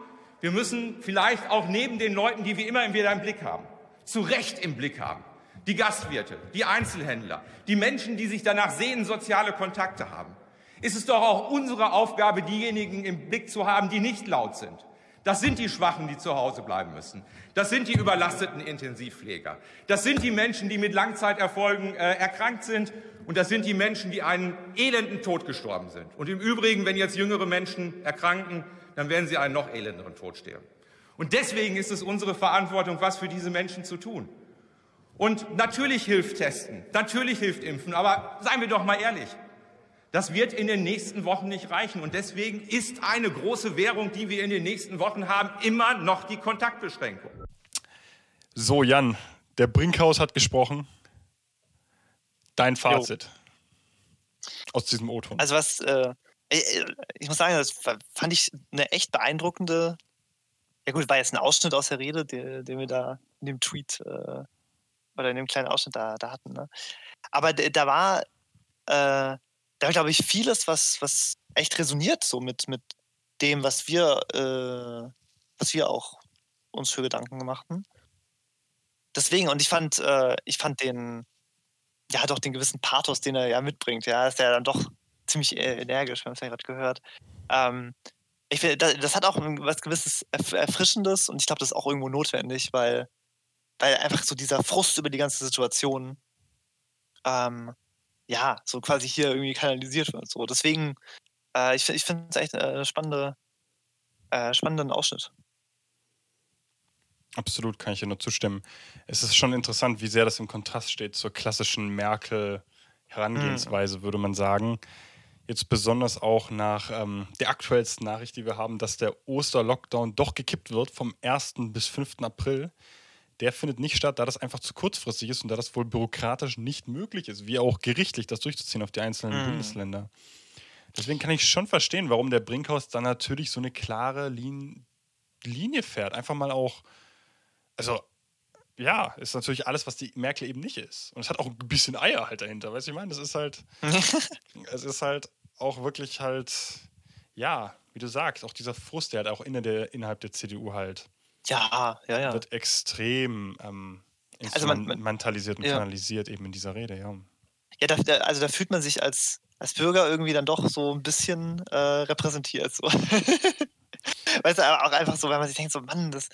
wir müssen vielleicht auch neben den Leuten, die wir immer wieder im Blick haben, zu Recht im Blick haben, die Gastwirte, die Einzelhändler, die Menschen, die sich danach sehen, soziale Kontakte haben, ist es doch auch unsere Aufgabe, diejenigen im Blick zu haben, die nicht laut sind, das sind die Schwachen, die zu Hause bleiben müssen. Das sind die überlasteten Intensivpfleger. Das sind die Menschen, die mit Langzeiterfolgen äh, erkrankt sind. Und das sind die Menschen, die einen elenden Tod gestorben sind. Und im Übrigen, wenn jetzt jüngere Menschen erkranken, dann werden sie einen noch elenderen Tod sterben. Und deswegen ist es unsere Verantwortung, was für diese Menschen zu tun. Und natürlich hilft Testen, natürlich hilft Impfen, aber seien wir doch mal ehrlich, das wird in den nächsten Wochen nicht reichen. Und deswegen ist eine große Währung, die wir in den nächsten Wochen haben, immer noch die Kontaktbeschränkung. So, Jan, der Brinkhaus hat gesprochen. Dein Fazit jo. aus diesem O-Ton. Also, was, äh, ich muss sagen, das fand ich eine echt beeindruckende. Ja, gut, war jetzt ein Ausschnitt aus der Rede, den, den wir da in dem Tweet äh, oder in dem kleinen Ausschnitt da, da hatten. Ne? Aber da war. Äh, da glaube ich vieles, was, was echt resoniert so mit, mit dem, was wir, äh, was wir auch uns für Gedanken gemacht haben. Deswegen, und ich fand, äh, ich fand den, ja, doch den gewissen Pathos, den er ja mitbringt, ja, ist ja dann doch ziemlich äh, energisch, wir haben es ja gerade gehört. Ähm, ich finde, das, das, hat auch was gewisses Erfrischendes und ich glaube, das ist auch irgendwo notwendig, weil, weil einfach so dieser Frust über die ganze Situation ähm, ja, so quasi hier irgendwie kanalisiert wird. So. Deswegen, äh, ich, ich finde es echt äh, spannende, äh, spannenden Ausschnitt. Absolut, kann ich dir nur zustimmen. Es ist schon interessant, wie sehr das im Kontrast steht zur klassischen Merkel-Herangehensweise, mhm. würde man sagen. Jetzt besonders auch nach ähm, der aktuellsten Nachricht, die wir haben, dass der Oster-Lockdown doch gekippt wird vom 1. bis 5. April der findet nicht statt, da das einfach zu kurzfristig ist und da das wohl bürokratisch nicht möglich ist, wie auch gerichtlich das durchzuziehen auf die einzelnen mhm. Bundesländer. Deswegen kann ich schon verstehen, warum der Brinkhaus dann natürlich so eine klare Lin Linie fährt. Einfach mal auch, also ja, ist natürlich alles, was die Merkel eben nicht ist. Und es hat auch ein bisschen Eier halt dahinter, weißt du, ich meine? Das ist halt, es ist halt auch wirklich halt, ja, wie du sagst, auch dieser Frust, der halt auch in der, innerhalb der CDU halt ja, ja, ja. wird extrem ähm, also man, man, mentalisiert und ja. kanalisiert eben in dieser Rede, ja. Ja, da, da, also da fühlt man sich als, als Bürger irgendwie dann doch so ein bisschen äh, repräsentiert. So. weißt du, aber auch einfach so, weil man sich denkt, so, Mann, das,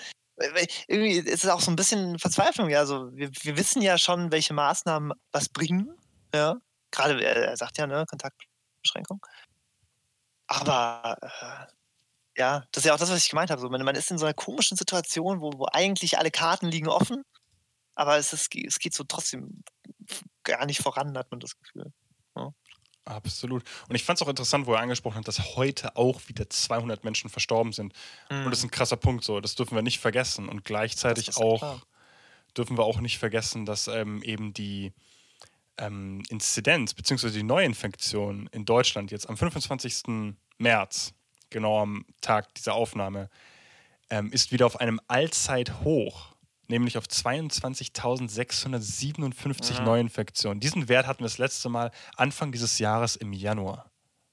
irgendwie ist es auch so ein bisschen Verzweiflung. Ja, also wir, wir wissen ja schon, welche Maßnahmen was bringen. Ja, gerade er sagt ja, ne, Kontaktbeschränkung. Aber äh, ja, das ist ja auch das, was ich gemeint habe. So, man, man ist in so einer komischen Situation, wo, wo eigentlich alle Karten liegen offen, aber es, ist, es geht so trotzdem gar nicht voran, hat man das Gefühl. Ja. Absolut. Und ich fand es auch interessant, wo er angesprochen hat, dass heute auch wieder 200 Menschen verstorben sind. Mhm. Und das ist ein krasser Punkt so. Das dürfen wir nicht vergessen. Und gleichzeitig auch klar. dürfen wir auch nicht vergessen, dass ähm, eben die ähm, Inzidenz bzw. die Neuinfektion in Deutschland jetzt am 25. März, genau am Tag dieser Aufnahme, ähm, ist wieder auf einem Allzeithoch nämlich auf 22.657 ja. Neuinfektionen. Diesen Wert hatten wir das letzte Mal Anfang dieses Jahres im Januar.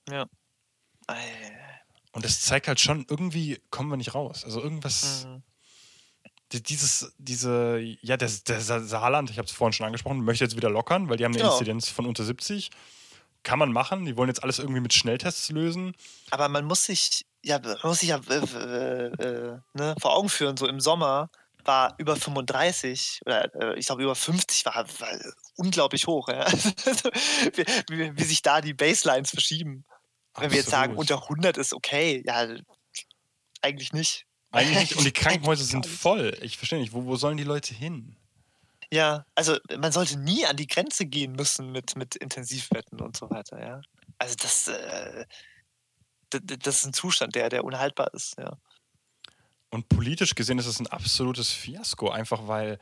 Ja. Und das zeigt halt schon, irgendwie kommen wir nicht raus. Also irgendwas. Mhm. Dieses, diese, ja, der, der Saarland, ich habe es vorhin schon angesprochen, möchte jetzt wieder lockern, weil die haben eine ja. Inzidenz von unter 70. Kann man machen. Die wollen jetzt alles irgendwie mit Schnelltests lösen. Aber man muss sich, ja, man muss sich ja äh, äh, ne, vor Augen führen, so im Sommer war über 35 oder äh, ich glaube über 50 war, war unglaublich hoch. Ja? wie, wie, wie, sich da die Baselines verschieben. Absolut. Wenn wir jetzt sagen, unter 100 ist okay, ja, eigentlich nicht. Eigentlich nicht. Und die Krankenhäuser sind voll. Ich verstehe nicht, wo, wo sollen die Leute hin? Ja, also man sollte nie an die Grenze gehen müssen mit, mit Intensivbetten und so weiter, ja. Also das, äh, das, das ist ein Zustand, der, der unhaltbar ist, ja. Und politisch gesehen ist es ein absolutes Fiasko, einfach weil,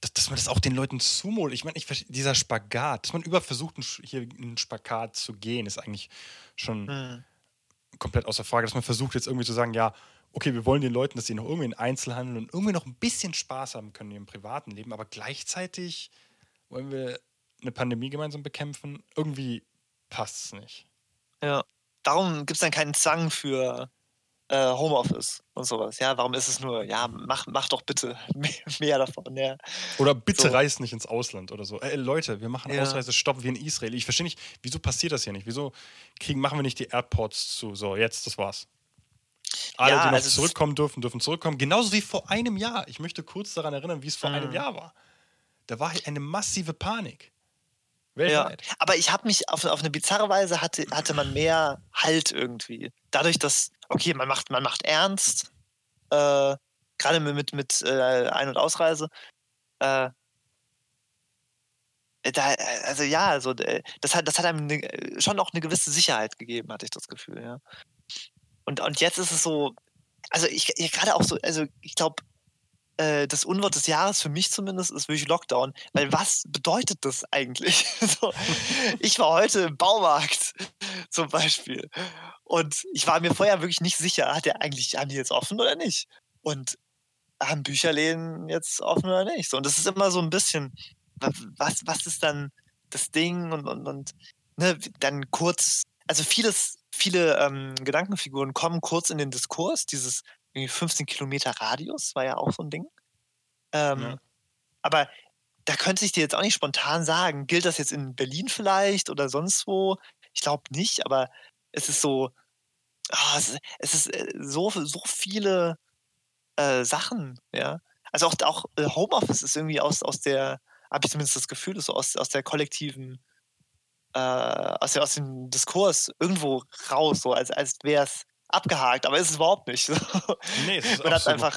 dass, man das auch den Leuten zumutet. Ich meine, ich, dieser Spagat, dass man über versucht, hier einen Spagat zu gehen, ist eigentlich schon mhm. Komplett außer Frage. Dass man versucht, jetzt irgendwie zu sagen, ja, okay, wir wollen den Leuten, dass sie noch irgendwie in Einzelhandel und irgendwie noch ein bisschen Spaß haben können in ihrem privaten Leben, aber gleichzeitig wollen wir eine Pandemie gemeinsam bekämpfen. Irgendwie passt es nicht. Ja, darum gibt es dann keinen Zwang für äh, Homeoffice und sowas. Ja, warum ist es nur, ja, mach, mach doch bitte mehr davon. Ja. Oder bitte so. reist nicht ins Ausland oder so. Ey, Leute, wir machen ja. Ausreisestopp wie in Israel. Ich verstehe nicht, wieso passiert das hier nicht? Wieso kriegen, machen wir nicht die Airports zu? So, jetzt, das war's. Alle, ja, die noch also zurückkommen dürfen, dürfen zurückkommen. Genauso wie vor einem Jahr. Ich möchte kurz daran erinnern, wie es vor mhm. einem Jahr war. Da war eine massive Panik. Weltweit. Ja, aber ich habe mich auf, auf eine bizarre Weise hatte, hatte man mehr Halt irgendwie. Dadurch, dass, okay, man macht, man macht ernst, äh, gerade mit, mit, mit äh, Ein- und Ausreise. Äh, da, also ja, also das hat, das hat einem ne, schon auch eine gewisse Sicherheit gegeben, hatte ich das Gefühl, ja. Und, und jetzt ist es so, also ich, ich gerade auch so, also ich glaube, äh, das Unwort des Jahres für mich zumindest ist wirklich Lockdown. Weil was bedeutet das eigentlich? so, ich war heute im Baumarkt zum Beispiel und ich war mir vorher wirklich nicht sicher, hat der eigentlich, haben die jetzt offen oder nicht? Und haben Bücherläden jetzt offen oder nicht? So, und das ist immer so ein bisschen, was, was ist dann das Ding und, und, und ne, dann kurz, also vieles, viele ähm, Gedankenfiguren kommen kurz in den Diskurs, dieses 15 Kilometer Radius war ja auch so ein Ding. Ähm, ja. Aber da könnte ich dir jetzt auch nicht spontan sagen, gilt das jetzt in Berlin vielleicht oder sonst wo? Ich glaube nicht, aber es ist so, oh, es, ist, es ist äh, so, so viele äh, Sachen, ja. Also auch, auch äh, Homeoffice ist irgendwie aus, aus der, habe ich zumindest das Gefühl, so aus, aus der kollektiven, äh, aus, der, aus dem Diskurs irgendwo raus, so als, als wäre es abgehakt, aber ist es überhaupt nicht. Nee, es ist Man hat einfach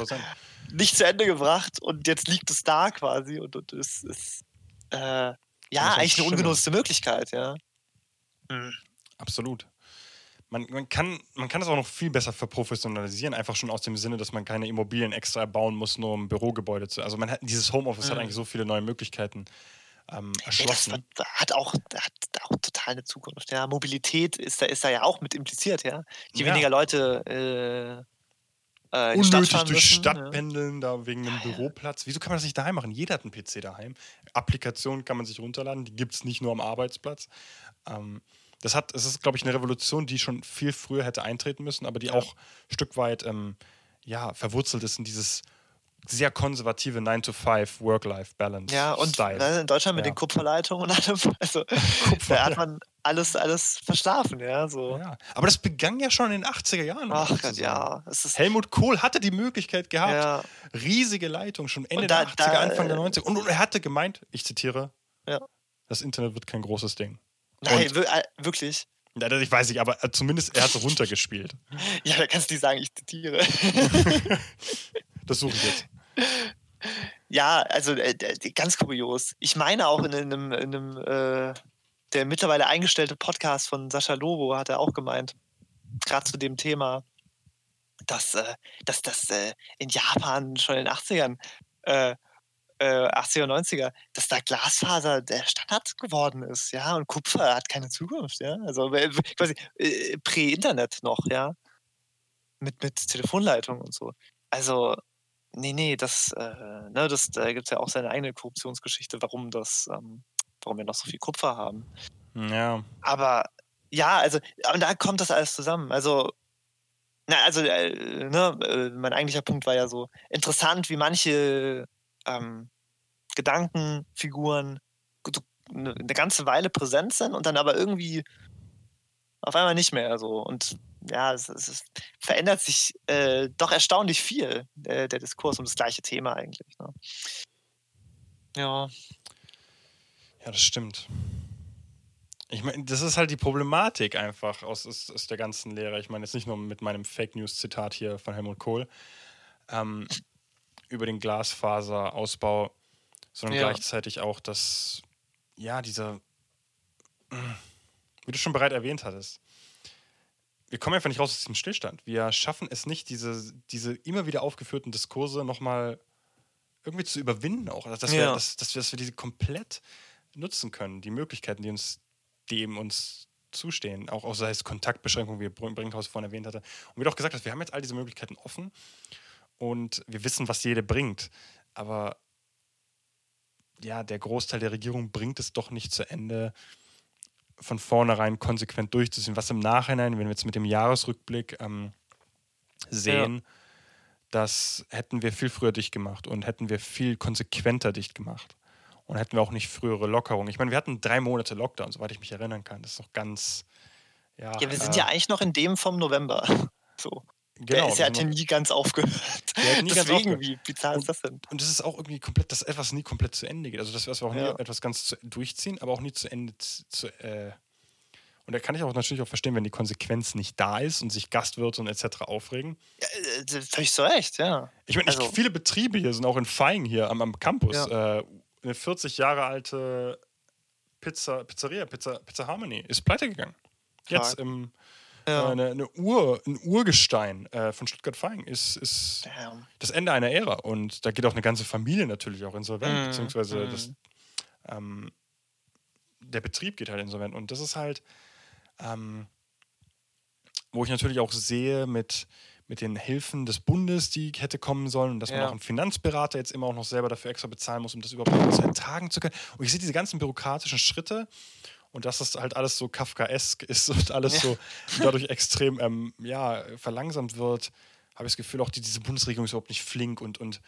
nicht zu Ende gebracht und jetzt liegt es da quasi und, und es ist äh, ja eigentlich eine ungenutzte Möglichkeit, ja. Mhm. Absolut. Man, man, kann, man kann das auch noch viel besser verprofessionalisieren, einfach schon aus dem Sinne, dass man keine Immobilien extra erbauen muss, nur um Bürogebäude zu. Also man hat, dieses Homeoffice mhm. hat eigentlich so viele neue Möglichkeiten ähm, erschlossen. Ja, das hat auch, hat auch total eine Zukunft. Ja. Mobilität ist da, ist da ja auch mit impliziert, ja. Je ja. weniger Leute äh, äh, Unnötig durch müssen, Stadt ja. pendeln, da wegen einem ja, Büroplatz. Wieso kann man das nicht daheim machen? Jeder hat einen PC daheim. Applikationen kann man sich runterladen, die gibt es nicht nur am Arbeitsplatz. Ähm, Das hat, es ist, glaube ich, eine Revolution, die schon viel früher hätte eintreten müssen, aber die ja. auch ein Stück weit ähm, ja, verwurzelt ist in dieses konservative 9-to-5 Work-Life-Balance. Ja, und Style. Ne, in Deutschland mit ja. den Kupferleitungen und allem. Also, Kupfer, da hat man alles, alles verschlafen, ja, so. ja. Aber das begann ja schon in den 80er Jahren. Ach Gott, ja. Helmut Kohl hatte die Möglichkeit gehabt, ja. riesige Leitung, schon Ende da, der 80er, da, Anfang der 90er. Und, und, er hatte gemeint, ich zitiere, ja. das Internet wird kein großes Ding. Nein, und, äh, wirklich. Ich weiß nicht, aber äh, zumindest er hat es runtergespielt. ja, da kannst du nicht sagen, ich zitiere. das suche ich jetzt. Ja, also äh, ganz kurios. Ich meine auch in einem, in einem äh, der mittlerweile eingestellte Podcast von Sascha Lobo hat er auch gemeint, gerade zu dem Thema, dass, äh, dass das äh, in Japan schon in den 80ern, äh, 80er, 90er, dass da Glasfaser der Standard geworden ist, ja, und Kupfer hat keine Zukunft, ja. Also quasi äh, Prä-Internet noch, ja. Mit, mit Telefonleitung und so. Also Nee, nee, das, äh, ne, das, da gibt es ja auch seine eigene Korruptionsgeschichte, warum das, ähm, warum wir noch so viel Kupfer haben. Ja. Aber ja, also, und da kommt das alles zusammen. Also, na, also, äh, ne, äh, mein eigentlicher Punkt war ja so interessant, wie manche ähm, Gedankenfiguren eine, eine ganze Weile präsent sind und dann aber irgendwie auf einmal nicht mehr so. Und ja, es, es verändert sich äh, doch erstaunlich viel, äh, der Diskurs um das gleiche Thema eigentlich. Ne? Ja. Ja, das stimmt. Ich meine, das ist halt die Problematik einfach aus, aus, aus der ganzen Lehre. Ich meine, jetzt nicht nur mit meinem Fake News-Zitat hier von Helmut Kohl ähm, über den Glasfaserausbau, sondern ja. gleichzeitig auch, dass, ja, dieser, wie du schon bereits erwähnt hattest, wir kommen einfach nicht raus aus diesem Stillstand. Wir schaffen es nicht, diese, diese immer wieder aufgeführten Diskurse nochmal irgendwie zu überwinden, auch. Dass, ja. wir, dass, dass, wir, dass wir diese komplett nutzen können, die Möglichkeiten, die uns, die eben uns zustehen, auch, auch sei es Kontaktbeschränkungen, wie Brinkhaus vorhin erwähnt hatte. Und wie du auch gesagt hast, wir haben jetzt all diese Möglichkeiten offen und wir wissen, was jede bringt. Aber ja, der Großteil der Regierung bringt es doch nicht zu Ende, von vornherein konsequent durchzuziehen. Was im Nachhinein, wenn wir jetzt mit dem Jahresrückblick ähm, sehen, ja. das hätten wir viel früher dicht gemacht und hätten wir viel konsequenter dicht gemacht. Und hätten wir auch nicht frühere Lockerungen. Ich meine, wir hatten drei Monate Lockdown, soweit ich mich erinnern kann. Das ist noch ganz. Ja, ja wir sind äh, ja eigentlich noch in dem vom November. So. Genau, der ja nie ganz aufgehört. Nie Deswegen, ganz wie bizarr ist das denn? Und das ist auch irgendwie komplett, dass etwas nie komplett zu Ende geht. Also, dass wir auch ja. nie etwas ganz zu, durchziehen, aber auch nie zu Ende zu. Äh und da kann ich auch natürlich auch verstehen, wenn die Konsequenz nicht da ist und sich Gastwirte und etc. aufregen. Ja, äh, völlig zu Recht, ja. Ich meine, also, viele Betriebe hier sind auch in Feing hier am, am Campus. Ja. Äh, eine 40 Jahre alte Pizza, Pizzeria, Pizza, Pizza Harmony, ist pleite gegangen. Jetzt im ja. eine, eine, Ur, ein Urgestein äh, von Stuttgart-Feing ist, ist das Ende einer Ära. Und da geht auch eine ganze Familie natürlich auch insolvent, mm. beziehungsweise mm. Das, ähm, der Betrieb geht halt insolvent. Und das ist halt, ähm, wo ich natürlich auch sehe mit, mit den Hilfen des Bundes, die hätte kommen sollen und dass ja. man auch einen Finanzberater jetzt immer auch noch selber dafür extra bezahlen muss, um das überhaupt ertragen zu können. Und ich sehe diese ganzen bürokratischen Schritte und dass das halt alles so Kafkaesk ist und alles ja. so dadurch extrem ähm, ja, verlangsamt wird, habe ich das Gefühl, auch die, diese Bundesregierung ist überhaupt nicht flink und, und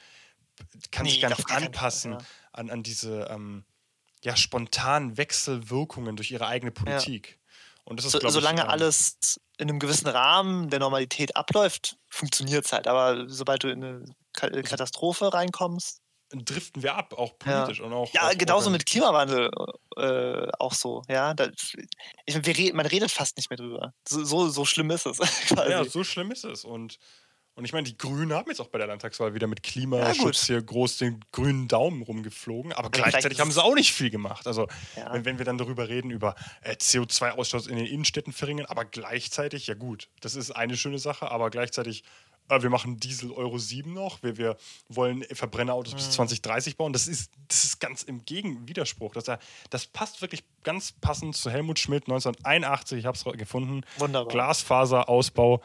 kann nee, sich gar nicht anpassen ja. an, an diese ähm, ja, spontanen Wechselwirkungen durch ihre eigene Politik. Ja. Und das ist, so, solange ich, ähm, alles in einem gewissen Rahmen der Normalität abläuft, funktioniert es halt. Aber sobald du in eine Katastrophe reinkommst, driften wir ab, auch politisch. Ja, und auch, ja genauso mit Klimawandel äh, auch so. Ja, da, ich, wir, man redet fast nicht mehr drüber. So, so, so schlimm ist es. Quasi. Ja, so schlimm ist es. Und, und ich meine, die Grünen haben jetzt auch bei der Landtagswahl wieder mit Klimaschutz ja, hier groß den grünen Daumen rumgeflogen, aber gleichzeitig haben sie auch nicht viel gemacht. Also, ja. wenn, wenn wir dann darüber reden, über äh, CO2-Ausstoß in den Innenstädten verringern, aber gleichzeitig, ja gut, das ist eine schöne Sache, aber gleichzeitig wir machen Diesel Euro 7 noch, wir, wir wollen Verbrennerautos mhm. bis 2030 bauen. Das ist, das ist ganz im Gegenwiderspruch. Das, das passt wirklich ganz passend zu Helmut Schmidt 1981, ich habe es gefunden. Wunderbar. Glasfaserausbau,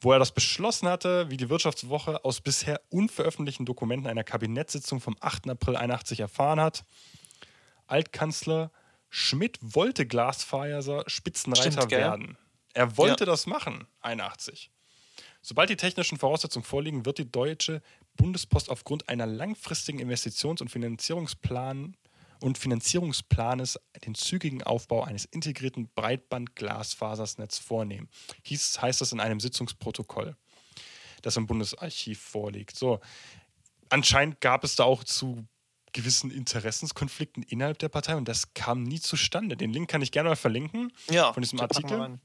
wo er das beschlossen hatte, wie die Wirtschaftswoche aus bisher unveröffentlichten Dokumenten einer Kabinettssitzung vom 8. April 81 erfahren hat. Altkanzler Schmidt wollte Glasfaser Spitzenreiter Stimmt, werden. Er wollte ja. das machen, 81. Sobald die technischen Voraussetzungen vorliegen, wird die Deutsche Bundespost aufgrund einer langfristigen Investitions- und Finanzierungsplan und Finanzierungsplanes den zügigen Aufbau eines integrierten Breitband-Glasfasersnetz vornehmen. Hieß, heißt das in einem Sitzungsprotokoll, das im Bundesarchiv vorliegt. So, anscheinend gab es da auch zu gewissen Interessenskonflikten innerhalb der Partei und das kam nie zustande. Den Link kann ich gerne mal verlinken ja, von diesem Artikel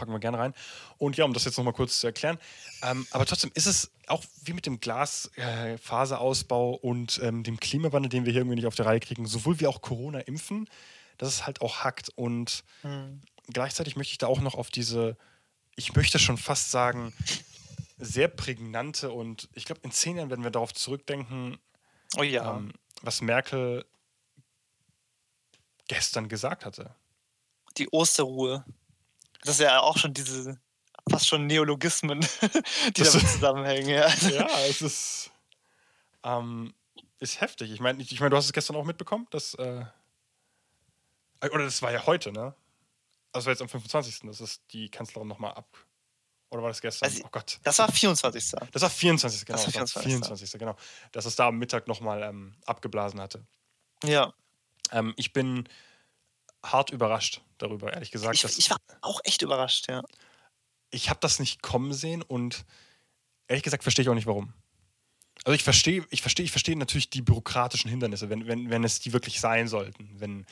packen wir gerne rein. Und ja, um das jetzt nochmal kurz zu erklären, ähm, aber trotzdem ist es auch wie mit dem Glasfaserausbau äh, und ähm, dem Klimawandel, den wir hier irgendwie nicht auf der Reihe kriegen, sowohl wie auch Corona impfen, dass es halt auch hackt. Und mhm. gleichzeitig möchte ich da auch noch auf diese, ich möchte schon fast sagen, sehr prägnante und ich glaube, in zehn Jahren werden wir darauf zurückdenken, oh ja. ähm, was Merkel gestern gesagt hatte. Die Osterruhe. Das ist ja auch schon diese fast schon Neologismen, die das damit zusammenhängen. Ja, ja es ist, ähm, ist heftig. Ich meine, ich mein, du hast es gestern auch mitbekommen, dass. Äh, oder das war ja heute, ne? Also war jetzt am 25. Das ist die Kanzlerin nochmal ab. Oder war das gestern? Also, oh Gott. Das war 24. Das war 24. Genau. Das war 24. Das 24. Genau. Dass es da am Mittag nochmal ähm, abgeblasen hatte. Ja. Ähm, ich bin hart überrascht darüber, ehrlich gesagt. Ich, ich war auch echt überrascht, ja. Ich habe das nicht kommen sehen und ehrlich gesagt verstehe ich auch nicht, warum. Also ich verstehe, ich verstehe, ich verstehe natürlich die bürokratischen Hindernisse, wenn, wenn, wenn es die wirklich sein sollten. Wenn, mm.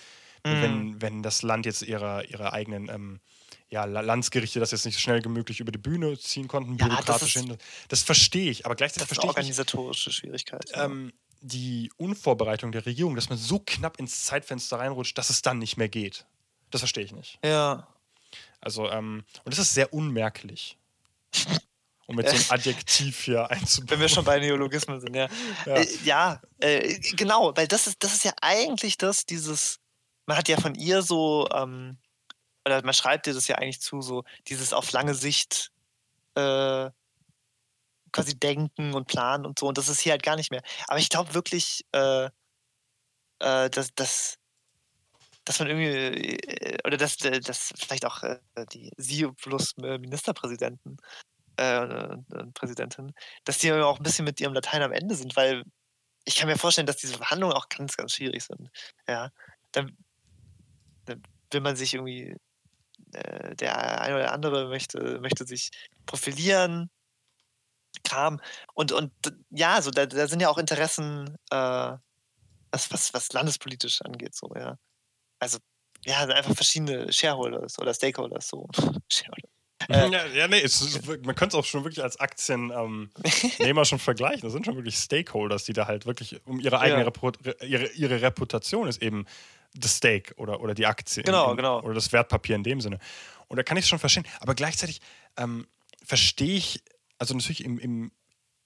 wenn, wenn das Land jetzt ihre, ihre eigenen ähm, ja, Landsgerichte das jetzt nicht so schnell wie möglich über die Bühne ziehen konnten, bürokratische ja, das, das verstehe ich, aber gleichzeitig verstehe ich. Organisatorische Schwierigkeit. Ähm, die Unvorbereitung der Regierung, dass man so knapp ins Zeitfenster reinrutscht, dass es dann nicht mehr geht. Das verstehe ich nicht. Ja. Also, ähm, und das ist sehr unmerklich. Um mit so einem Adjektiv hier einzubauen. Wenn wir schon bei Neologismen sind, ja. Ja, äh, ja äh, genau, weil das ist, das ist ja eigentlich das, dieses, man hat ja von ihr so, ähm, oder man schreibt dir das ja eigentlich zu, so dieses auf lange Sicht äh, quasi denken und planen und so. Und das ist hier halt gar nicht mehr. Aber ich glaube wirklich, äh, äh, dass, dass, dass man irgendwie, äh, oder dass, äh, dass vielleicht auch äh, die sie plus Ministerpräsidenten äh, Präsidentin, dass die auch ein bisschen mit ihrem Latein am Ende sind, weil ich kann mir vorstellen, dass diese Verhandlungen auch ganz, ganz schwierig sind. Ja, dann, dann will man sich irgendwie, äh, der eine oder andere möchte, möchte sich profilieren, Kram. Und, und ja, so, da, da sind ja auch Interessen, äh, was, was, was landespolitisch angeht, so, ja. Also, ja, einfach verschiedene Shareholders oder Stakeholders, so. Äh, ja, ja, nee, ist, man könnte es auch schon wirklich als Aktiennehmer ähm, schon vergleichen. Das sind schon wirklich Stakeholders, die da halt wirklich um ihre eigene ja. Repu ihre, ihre Reputation ist eben das Stake oder, oder die Aktie. Genau, in, genau. Oder das Wertpapier in dem Sinne. Und da kann ich es schon verstehen. Aber gleichzeitig ähm, verstehe ich also natürlich im, im,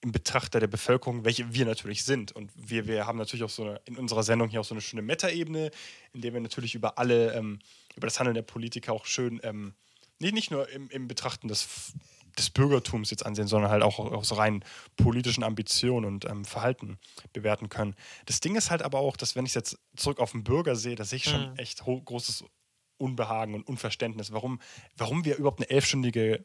im Betrachter der Bevölkerung, welche wir natürlich sind. Und wir, wir haben natürlich auch so eine, in unserer Sendung hier auch so eine schöne Metaebene, in der wir natürlich über alle, ähm, über das Handeln der Politiker auch schön, ähm, nicht, nicht nur im, im Betrachten des, des Bürgertums jetzt ansehen, sondern halt auch aus rein politischen Ambitionen und ähm, Verhalten bewerten können. Das Ding ist halt aber auch, dass wenn ich jetzt zurück auf den Bürger sehe, da sehe ich schon mhm. echt großes Unbehagen und Unverständnis, warum, warum wir überhaupt eine elfstündige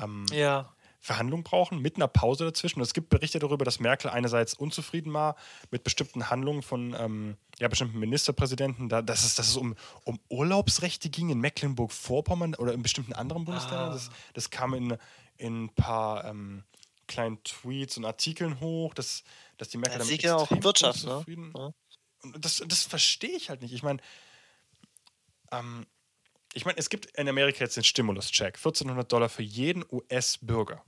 ähm, ja. Verhandlungen brauchen, mit einer Pause dazwischen. Und es gibt Berichte darüber, dass Merkel einerseits unzufrieden war mit bestimmten Handlungen von ähm, ja, bestimmten Ministerpräsidenten, da, dass, es, dass es um, um Urlaubsrechte ging in Mecklenburg-Vorpommern oder in bestimmten anderen Bundesländern. Ah. Das, das, kam in, in ein paar ähm, kleinen Tweets und Artikeln hoch, dass, dass die Merkel das damit ja auch Wirtschaft, ne? Ja. Und das, das verstehe ich halt nicht. Ich meine, ähm, ich meine, es gibt in Amerika jetzt den Stimulus-Check, 1400 Dollar für jeden US-Bürger.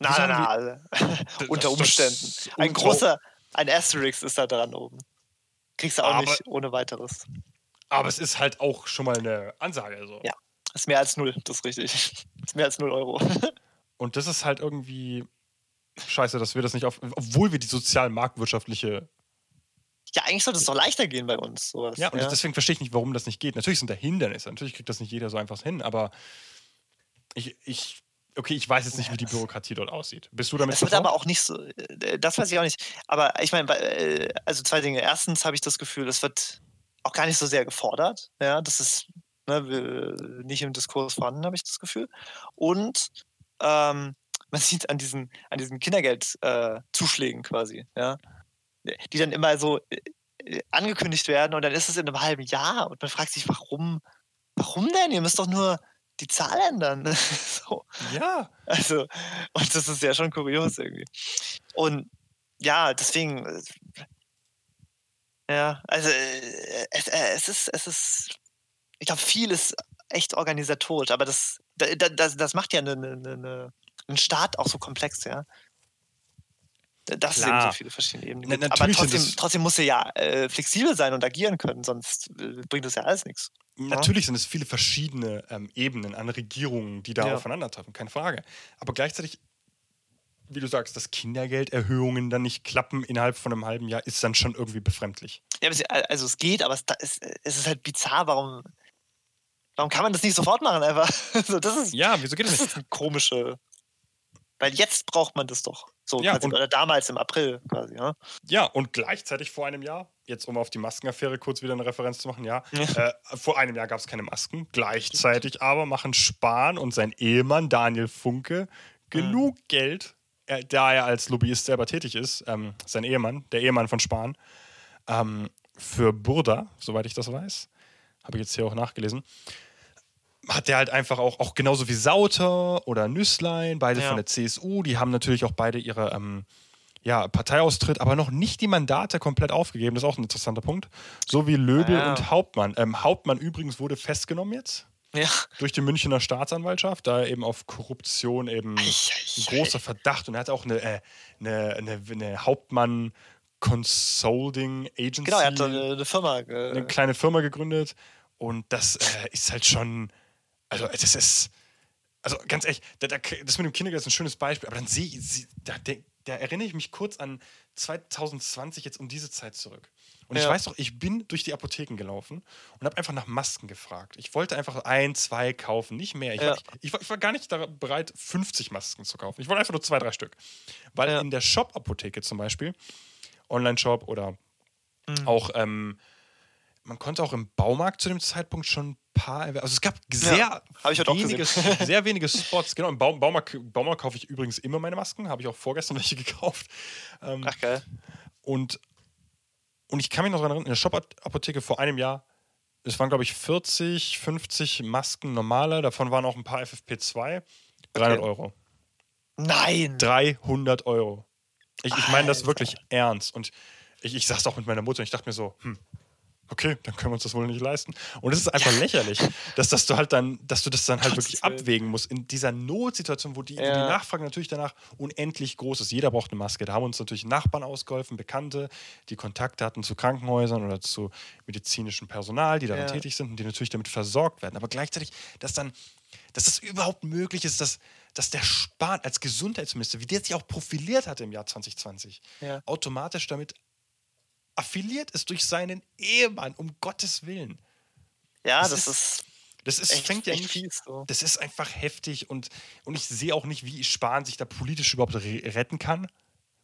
Na, na, na, also, unter Umständen. Ein großer, ein Asterisk ist da dran oben. Kriegst du auch aber, nicht ohne weiteres. Aber es ist halt auch schon mal eine Ansage. Also. Ja, ist mehr als null, das ist richtig. Ist mehr als null Euro. Und das ist halt irgendwie scheiße, dass wir das nicht auf, obwohl wir die sozial-marktwirtschaftliche ja, eigentlich sollte es doch leichter gehen bei uns. Sowas. Ja, und ja. deswegen verstehe ich nicht, warum das nicht geht. Natürlich sind da Hindernisse, natürlich kriegt das nicht jeder so einfach hin, aber ich, ich okay, ich weiß jetzt nicht, wie die Bürokratie dort aussieht. Bist du damit Das wird aber auch nicht so, äh, das weiß ich auch nicht. Aber ich meine, äh, also zwei Dinge. Erstens habe ich das Gefühl, es wird auch gar nicht so sehr gefordert. Ja, das ist ne, nicht im Diskurs vorhanden, habe ich das Gefühl. Und ähm, man sieht an diesen, an diesen Kindergeldzuschlägen äh, quasi, ja, die dann immer so äh, angekündigt werden und dann ist es in einem halben Jahr und man fragt sich, warum, warum denn? Ihr müsst doch nur die Zahl ändern. so. Ja. Also, und das ist ja schon kurios irgendwie. Und ja, deswegen, äh, ja, also es, es ist, es ist, ich glaube, viel ist echt organisatorisch, aber das, das, das macht ja eine, eine, eine, einen Staat auch so komplex, ja. Das Klar. sind so viele verschiedene Ebenen. Na, aber trotzdem, trotzdem muss er ja äh, flexibel sein und agieren können, sonst äh, bringt das ja alles nichts. Natürlich sind es viele verschiedene ähm, Ebenen an Regierungen, die da ja. aufeinandertreffen, keine Frage. Aber gleichzeitig, wie du sagst, dass Kindergelderhöhungen dann nicht klappen innerhalb von einem halben Jahr, ist dann schon irgendwie befremdlich. Ja, also es geht, aber es, es ist halt bizarr, warum, warum kann man das nicht sofort machen einfach? Also das ist, ja, wieso geht das, das nicht? Ist eine komische. Weil jetzt braucht man das doch. So ja, quasi, oder damals im April quasi, ja. Ja, und gleichzeitig vor einem Jahr, jetzt um auf die Maskenaffäre kurz wieder eine Referenz zu machen, ja, ja. Äh, vor einem Jahr gab es keine Masken. Gleichzeitig aber machen Spahn und sein Ehemann Daniel Funke genug mhm. Geld, äh, da er als Lobbyist selber tätig ist, ähm, sein Ehemann, der Ehemann von Spahn, ähm, für Burda, soweit ich das weiß, habe ich jetzt hier auch nachgelesen, hat der halt einfach auch, auch genauso wie Sauter oder Nüsslein, beide ja. von der CSU, die haben natürlich auch beide ihre ähm, ja, Parteiaustritt, aber noch nicht die Mandate komplett aufgegeben. Das ist auch ein interessanter Punkt. So wie Löbel ja. und Hauptmann. Ähm, Hauptmann übrigens wurde festgenommen jetzt. Ja. Durch die Münchner Staatsanwaltschaft, da eben auf Korruption eben ein großer Verdacht und er hat auch eine, äh, eine, eine, eine Hauptmann Consulting Agency. Genau, er hat eine, eine Firma. Äh, eine kleine Firma gegründet und das äh, ist halt schon also, das ist. Also, ganz ehrlich, da, da, das mit dem Kindergarten ist ein schönes Beispiel, aber dann sehe ich, da, da, erinnere ich mich kurz an 2020 jetzt um diese Zeit zurück. Und ja. ich weiß doch, ich bin durch die Apotheken gelaufen und habe einfach nach Masken gefragt. Ich wollte einfach ein, zwei kaufen, nicht mehr. Ich, ja. war, ich, ich, war, gar nicht bereit, 50 Masken zu kaufen. Ich wollte einfach nur zwei, drei Stück. Weil ja. in der Shop-Apotheke zum Beispiel, Online-Shop oder mhm. auch ähm, man konnte auch im Baumarkt zu dem Zeitpunkt schon ein paar. Also es gab sehr, ja, wenige, sehr wenige Spots. Genau, im Bau, Baumarkt, Baumarkt kaufe ich übrigens immer meine Masken. Habe ich auch vorgestern welche gekauft. Ähm, Ach geil. Und, und ich kann mich noch daran erinnern, in der Shop-Apotheke vor einem Jahr, es waren glaube ich 40, 50 Masken normale. Davon waren auch ein paar FFP2. 300 okay. Euro. Nein! 300 Euro. Ich, ich meine das wirklich ernst. Und ich, ich saß auch mit meiner Mutter und ich dachte mir so, hm, okay, dann können wir uns das wohl nicht leisten. Und es ist einfach ja. lächerlich, dass, dass du halt dann, dass du das dann halt wirklich abwägen musst in dieser Notsituation, wo die, ja. die Nachfrage natürlich danach unendlich groß ist. Jeder braucht eine Maske. Da haben uns natürlich Nachbarn ausgeholfen, Bekannte, die Kontakte hatten zu Krankenhäusern oder zu medizinischem Personal, die daran ja. tätig sind und die natürlich damit versorgt werden. Aber gleichzeitig, dass dann, dass das überhaupt möglich ist, dass dass der Spahn als Gesundheitsminister, wie der sich auch profiliert hat im Jahr 2020, automatisch damit affiliiert ist durch seinen Ehemann, um Gottes Willen. Ja, das, das ist. Das ist, echt, fängt ja nicht, fies, so. das ist einfach heftig und, und ich sehe auch nicht, wie Spahn sich da politisch überhaupt retten kann.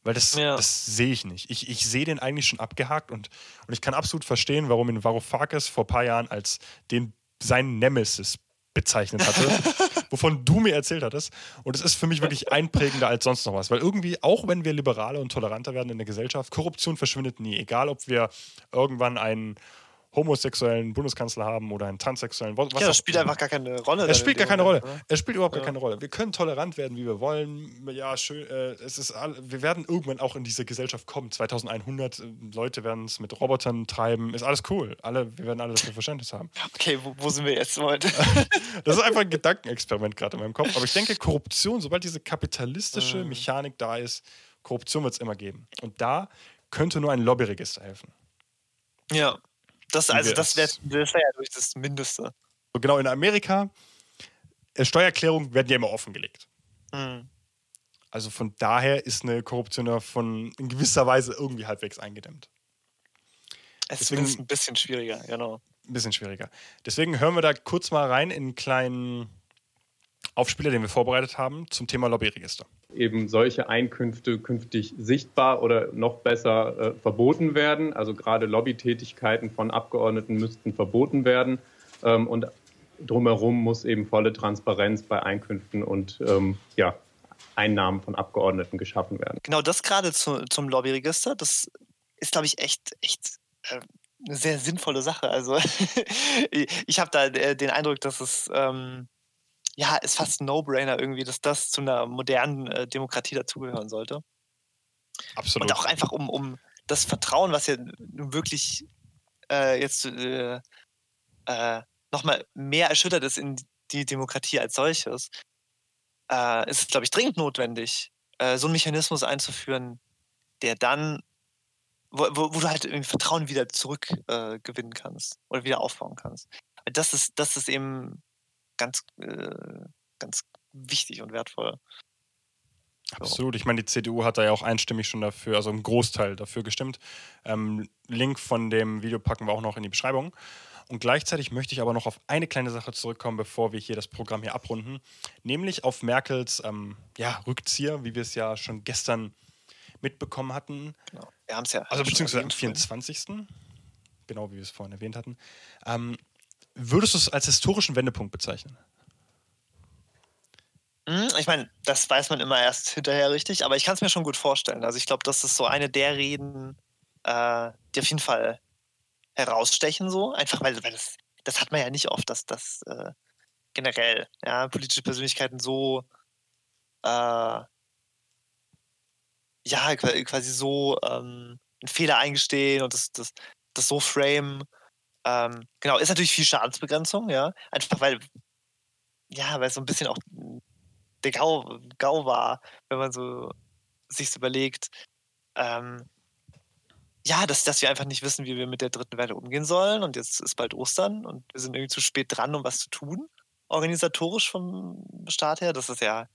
Weil das, ja. das sehe ich nicht. Ich, ich sehe den eigentlich schon abgehakt und, und ich kann absolut verstehen, warum ihn Varoufakis vor ein paar Jahren als den seinen Nemesis bezeichnet hatte, wovon du mir erzählt hattest. Und es ist für mich wirklich einprägender als sonst noch was. Weil irgendwie, auch wenn wir liberaler und toleranter werden in der Gesellschaft, Korruption verschwindet nie. Egal, ob wir irgendwann einen homosexuellen Bundeskanzler haben oder einen transsexuellen. Was ja, das spielt einfach gar keine Rolle. Es spielt gar keine Rolle. Ne? Es spielt überhaupt ja. gar keine Rolle. Wir können tolerant werden, wie wir wollen. Ja, schön. Äh, es ist all, wir werden irgendwann auch in diese Gesellschaft kommen. 2100 äh, Leute werden es mit Robotern treiben. Ist alles cool. Alle, wir werden alle dafür Verständnis haben. Okay, wo, wo sind wir jetzt heute? das ist einfach ein Gedankenexperiment gerade in meinem Kopf. Aber ich denke, Korruption, sobald diese kapitalistische mhm. Mechanik da ist, Korruption wird es immer geben. Und da könnte nur ein Lobbyregister helfen. Ja. Das, also das wäre wär ja durch das Mindeste. So genau in Amerika, äh, Steuererklärungen werden ja immer offengelegt. Mhm. Also von daher ist eine Korruption von in gewisser Weise irgendwie halbwegs eingedämmt. Es Deswegen, ist ein bisschen schwieriger, genau. Ein bisschen schwieriger. Deswegen hören wir da kurz mal rein in einen kleinen Aufspieler, den wir vorbereitet haben zum Thema Lobbyregister. Eben solche Einkünfte künftig sichtbar oder noch besser äh, verboten werden. Also gerade Lobbytätigkeiten von Abgeordneten müssten verboten werden. Ähm, und drumherum muss eben volle Transparenz bei Einkünften und ähm, ja, Einnahmen von Abgeordneten geschaffen werden. Genau das gerade zu, zum Lobbyregister, das ist, glaube ich, echt, echt äh, eine sehr sinnvolle Sache. Also ich habe da äh, den Eindruck, dass es ähm, ja ist fast ein No-Brainer irgendwie, dass das zu einer modernen äh, Demokratie dazugehören sollte. Absolut. Und auch einfach um, um das Vertrauen, was ja wirklich äh, jetzt äh, äh, nochmal mehr erschüttert ist in die Demokratie als solches, äh, ist es, glaube ich, dringend notwendig, äh, so einen Mechanismus einzuführen, der dann, wo, wo, wo du halt irgendwie Vertrauen wieder zurückgewinnen äh, kannst oder wieder aufbauen kannst. Das ist, das ist eben ganz, äh, ganz wichtig und wertvoll. Absolut. Ich meine, die CDU hat da ja auch einstimmig schon dafür, also im Großteil dafür gestimmt. Ähm, Link von dem Video packen wir auch noch in die Beschreibung. Und gleichzeitig möchte ich aber noch auf eine kleine Sache zurückkommen, bevor wir hier das Programm hier abrunden, nämlich auf Merkels ähm, ja, Rückzieher, wie wir es ja schon gestern mitbekommen hatten. Genau. Wir haben es ja. Also beziehungsweise am 24. Genau wie wir es vorhin erwähnt hatten. Ähm, würdest du es als historischen Wendepunkt bezeichnen? Hm, ich meine, das weiß man immer erst hinterher richtig, aber ich kann es mir schon gut vorstellen. Also ich glaube, das ist so eine der Reden, äh, die auf jeden Fall herausstechen, so. Einfach weil, weil das, das hat man ja nicht oft, dass das äh, generell, ja, politische Persönlichkeiten so äh, ja, quasi so ähm, einen Fehler eingestehen und das, das, das so frame. Ähm, genau, ist natürlich viel Schadensbegrenzung, ja. Einfach weil, ja, weil es so ein bisschen auch der Gau, Gau war, wenn man so sich überlegt. Ähm, ja, dass, dass wir einfach nicht wissen, wie wir mit der dritten Welle umgehen sollen. Und jetzt ist bald Ostern und wir sind irgendwie zu spät dran, um was zu tun, organisatorisch vom Staat her. Das ist ja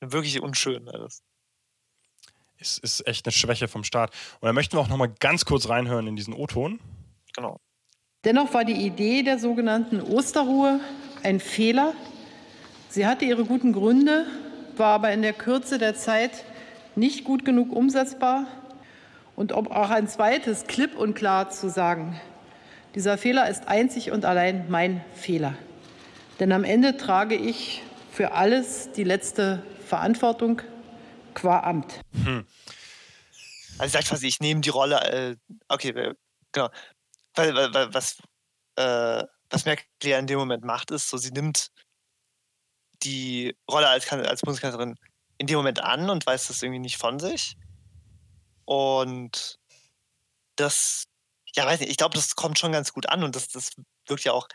wirklich unschön alles. Es ist echt eine Schwäche vom Staat. Und da möchten wir auch noch mal ganz kurz reinhören in diesen O-Ton. Genau. Dennoch war die Idee der sogenannten Osterruhe ein Fehler. Sie hatte ihre guten Gründe, war aber in der Kürze der Zeit nicht gut genug umsetzbar und um auch ein zweites klipp und klar zu sagen, dieser Fehler ist einzig und allein mein Fehler. Denn am Ende trage ich für alles die letzte Verantwortung qua Amt. Hm. Also sagt ich nehme die Rolle, äh, okay, genau. Weil, weil, was, äh, was Merkel ja in dem Moment macht, ist, so sie nimmt die Rolle als, als Bundeskanzlerin in dem Moment an und weiß das irgendwie nicht von sich. Und das, ja, weiß nicht, ich glaube, das kommt schon ganz gut an und das, das wirkt ja auch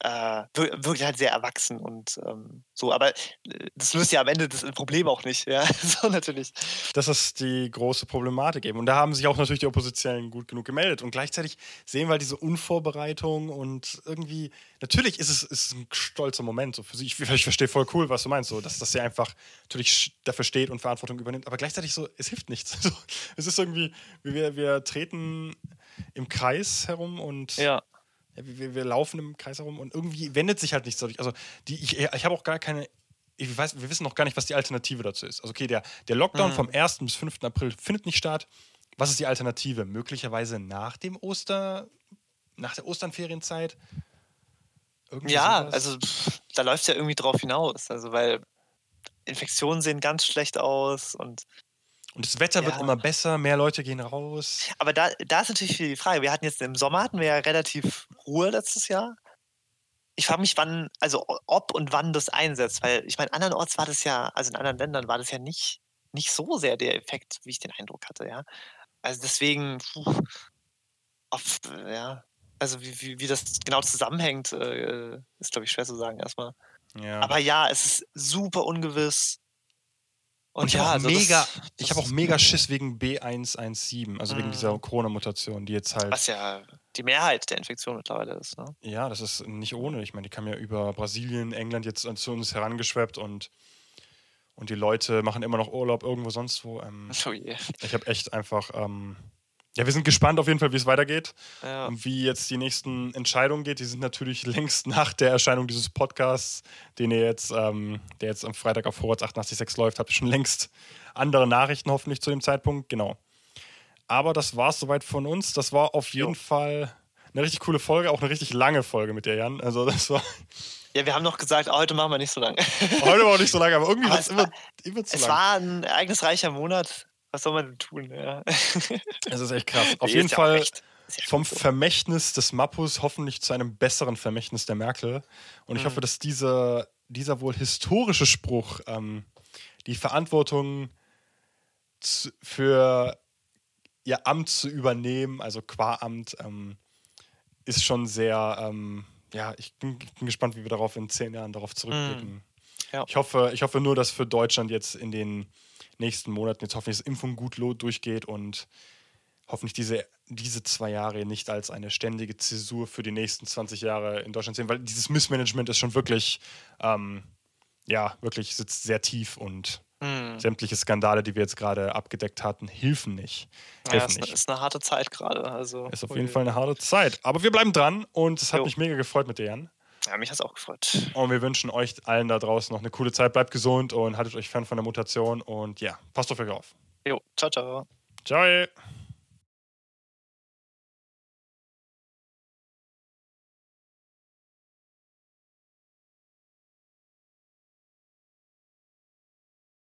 äh, wirklich halt sehr erwachsen und ähm, so, aber äh, das löst ja am Ende das Problem auch nicht, ja, so natürlich. Das ist die große Problematik eben. Und da haben sich auch natürlich die Oppositionellen gut genug gemeldet. Und gleichzeitig sehen wir halt diese Unvorbereitung und irgendwie, natürlich ist es ist ein stolzer Moment so für sie, ich, ich verstehe voll cool, was du meinst, so, dass, dass sie einfach natürlich dafür steht und Verantwortung übernimmt, aber gleichzeitig so, es hilft nichts. Es ist irgendwie, wir, wir treten im Kreis herum und ja wir, wir, laufen im Kreis herum und irgendwie wendet sich halt nichts dadurch. Also die, ich, ich habe auch gar keine, ich weiß, wir wissen noch gar nicht, was die Alternative dazu ist. Also okay, der, der Lockdown mhm. vom 1. bis 5. April findet nicht statt. Was ist die Alternative? Möglicherweise nach dem Oster, nach der Osternferienzeit? Irgendwie ja, sowas? also da läuft es ja irgendwie drauf hinaus. Also weil Infektionen sehen ganz schlecht aus und und das Wetter ja. wird immer besser, mehr Leute gehen raus. Aber da, da ist natürlich die Frage. Wir hatten jetzt im Sommer hatten wir ja relativ Ruhe letztes Jahr. Ich frage mich, wann, also ob und wann das einsetzt, weil ich meine, andernorts war das ja, also in anderen Ländern war das ja nicht, nicht so sehr der Effekt, wie ich den Eindruck hatte, ja. Also deswegen, puh, auf, ja, also wie, wie, wie das genau zusammenhängt, äh, ist, glaube ich, schwer zu sagen erstmal. Ja. Aber ja, es ist super ungewiss. Und, ich ja, habe auch, also mega, ich hab auch mega Schiss wegen B117, also wegen dieser mhm. Corona-Mutation, die jetzt halt. Was ja die Mehrheit der Infektion mittlerweile ist. Ne? Ja, das ist nicht ohne. Ich meine, die kam ja über Brasilien, England jetzt zu uns herangeschweppt und, und die Leute machen immer noch Urlaub irgendwo sonst wo. Ähm, oh je. Ich habe echt einfach. Ähm, ja, wir sind gespannt auf jeden Fall, wie es weitergeht Ja. und wie jetzt die nächsten Entscheidungen geht. Die sind natürlich längst nach der Erscheinung dieses Podcasts, den ihr jetzt, ähm, der jetzt am Freitag auf Vorwärts 88.6 läuft, habt ihr schon längst andere Nachrichten hoffentlich zu dem Zeitpunkt. Genau. Aber das war es soweit von uns. Das war auf jeden Fall eine richtig coole Folge, auch eine richtig lange Folge mit dir, Jan. Also das war Ja, wir haben noch gesagt, oh, heute machen wir nicht so lange. heute war auch nicht so lange, aber irgendwie Aber wird es es immer, war- immer zu Es lang. war ein ereignisreicher Monat. Was soll man denn tun? Ja. Es ist echt krass. Auf Nee, jeden Fall ja vom so. Vermächtnis des Mappus hoffentlich zu einem besseren Vermächtnis der Merkel. Und ich Mhm. hoffe, dass diese, dieser wohl historische Spruch, ähm, die Verantwortung zu, für ihr Amt zu übernehmen, also qua Amt, ähm, ist schon sehr, ähm, ja, ich bin, bin gespannt, wie wir darauf in zehn Jahren darauf zurückblicken. Mhm. Ja. Ich, hoffe, ich hoffe nur, dass für Deutschland jetzt in den nächsten Monaten jetzt hoffentlich das Impfung gut durchgeht und hoffentlich diese, diese zwei Jahre nicht als eine ständige Zäsur für die nächsten 20 Jahre in Deutschland sehen, weil dieses Missmanagement ist schon wirklich, ähm, ja, wirklich sitzt sehr tief und Hm. sämtliche Skandale, die wir jetzt gerade abgedeckt hatten, helfen nicht. Ja, Helfen ist, eine, nicht. ist eine harte Zeit gerade. Also, Ist auf jeden Fall eine harte Zeit. Aber wir bleiben dran und es hat Jo. mich mega gefreut mit dir, Jan. Ja, mich hat es auch gefreut. Und wir wünschen euch allen da draußen noch eine coole Zeit. Bleibt gesund und haltet euch fern von der Mutation. Und ja, passt auf euch auf. Jo, ciao, ciao. Ciao.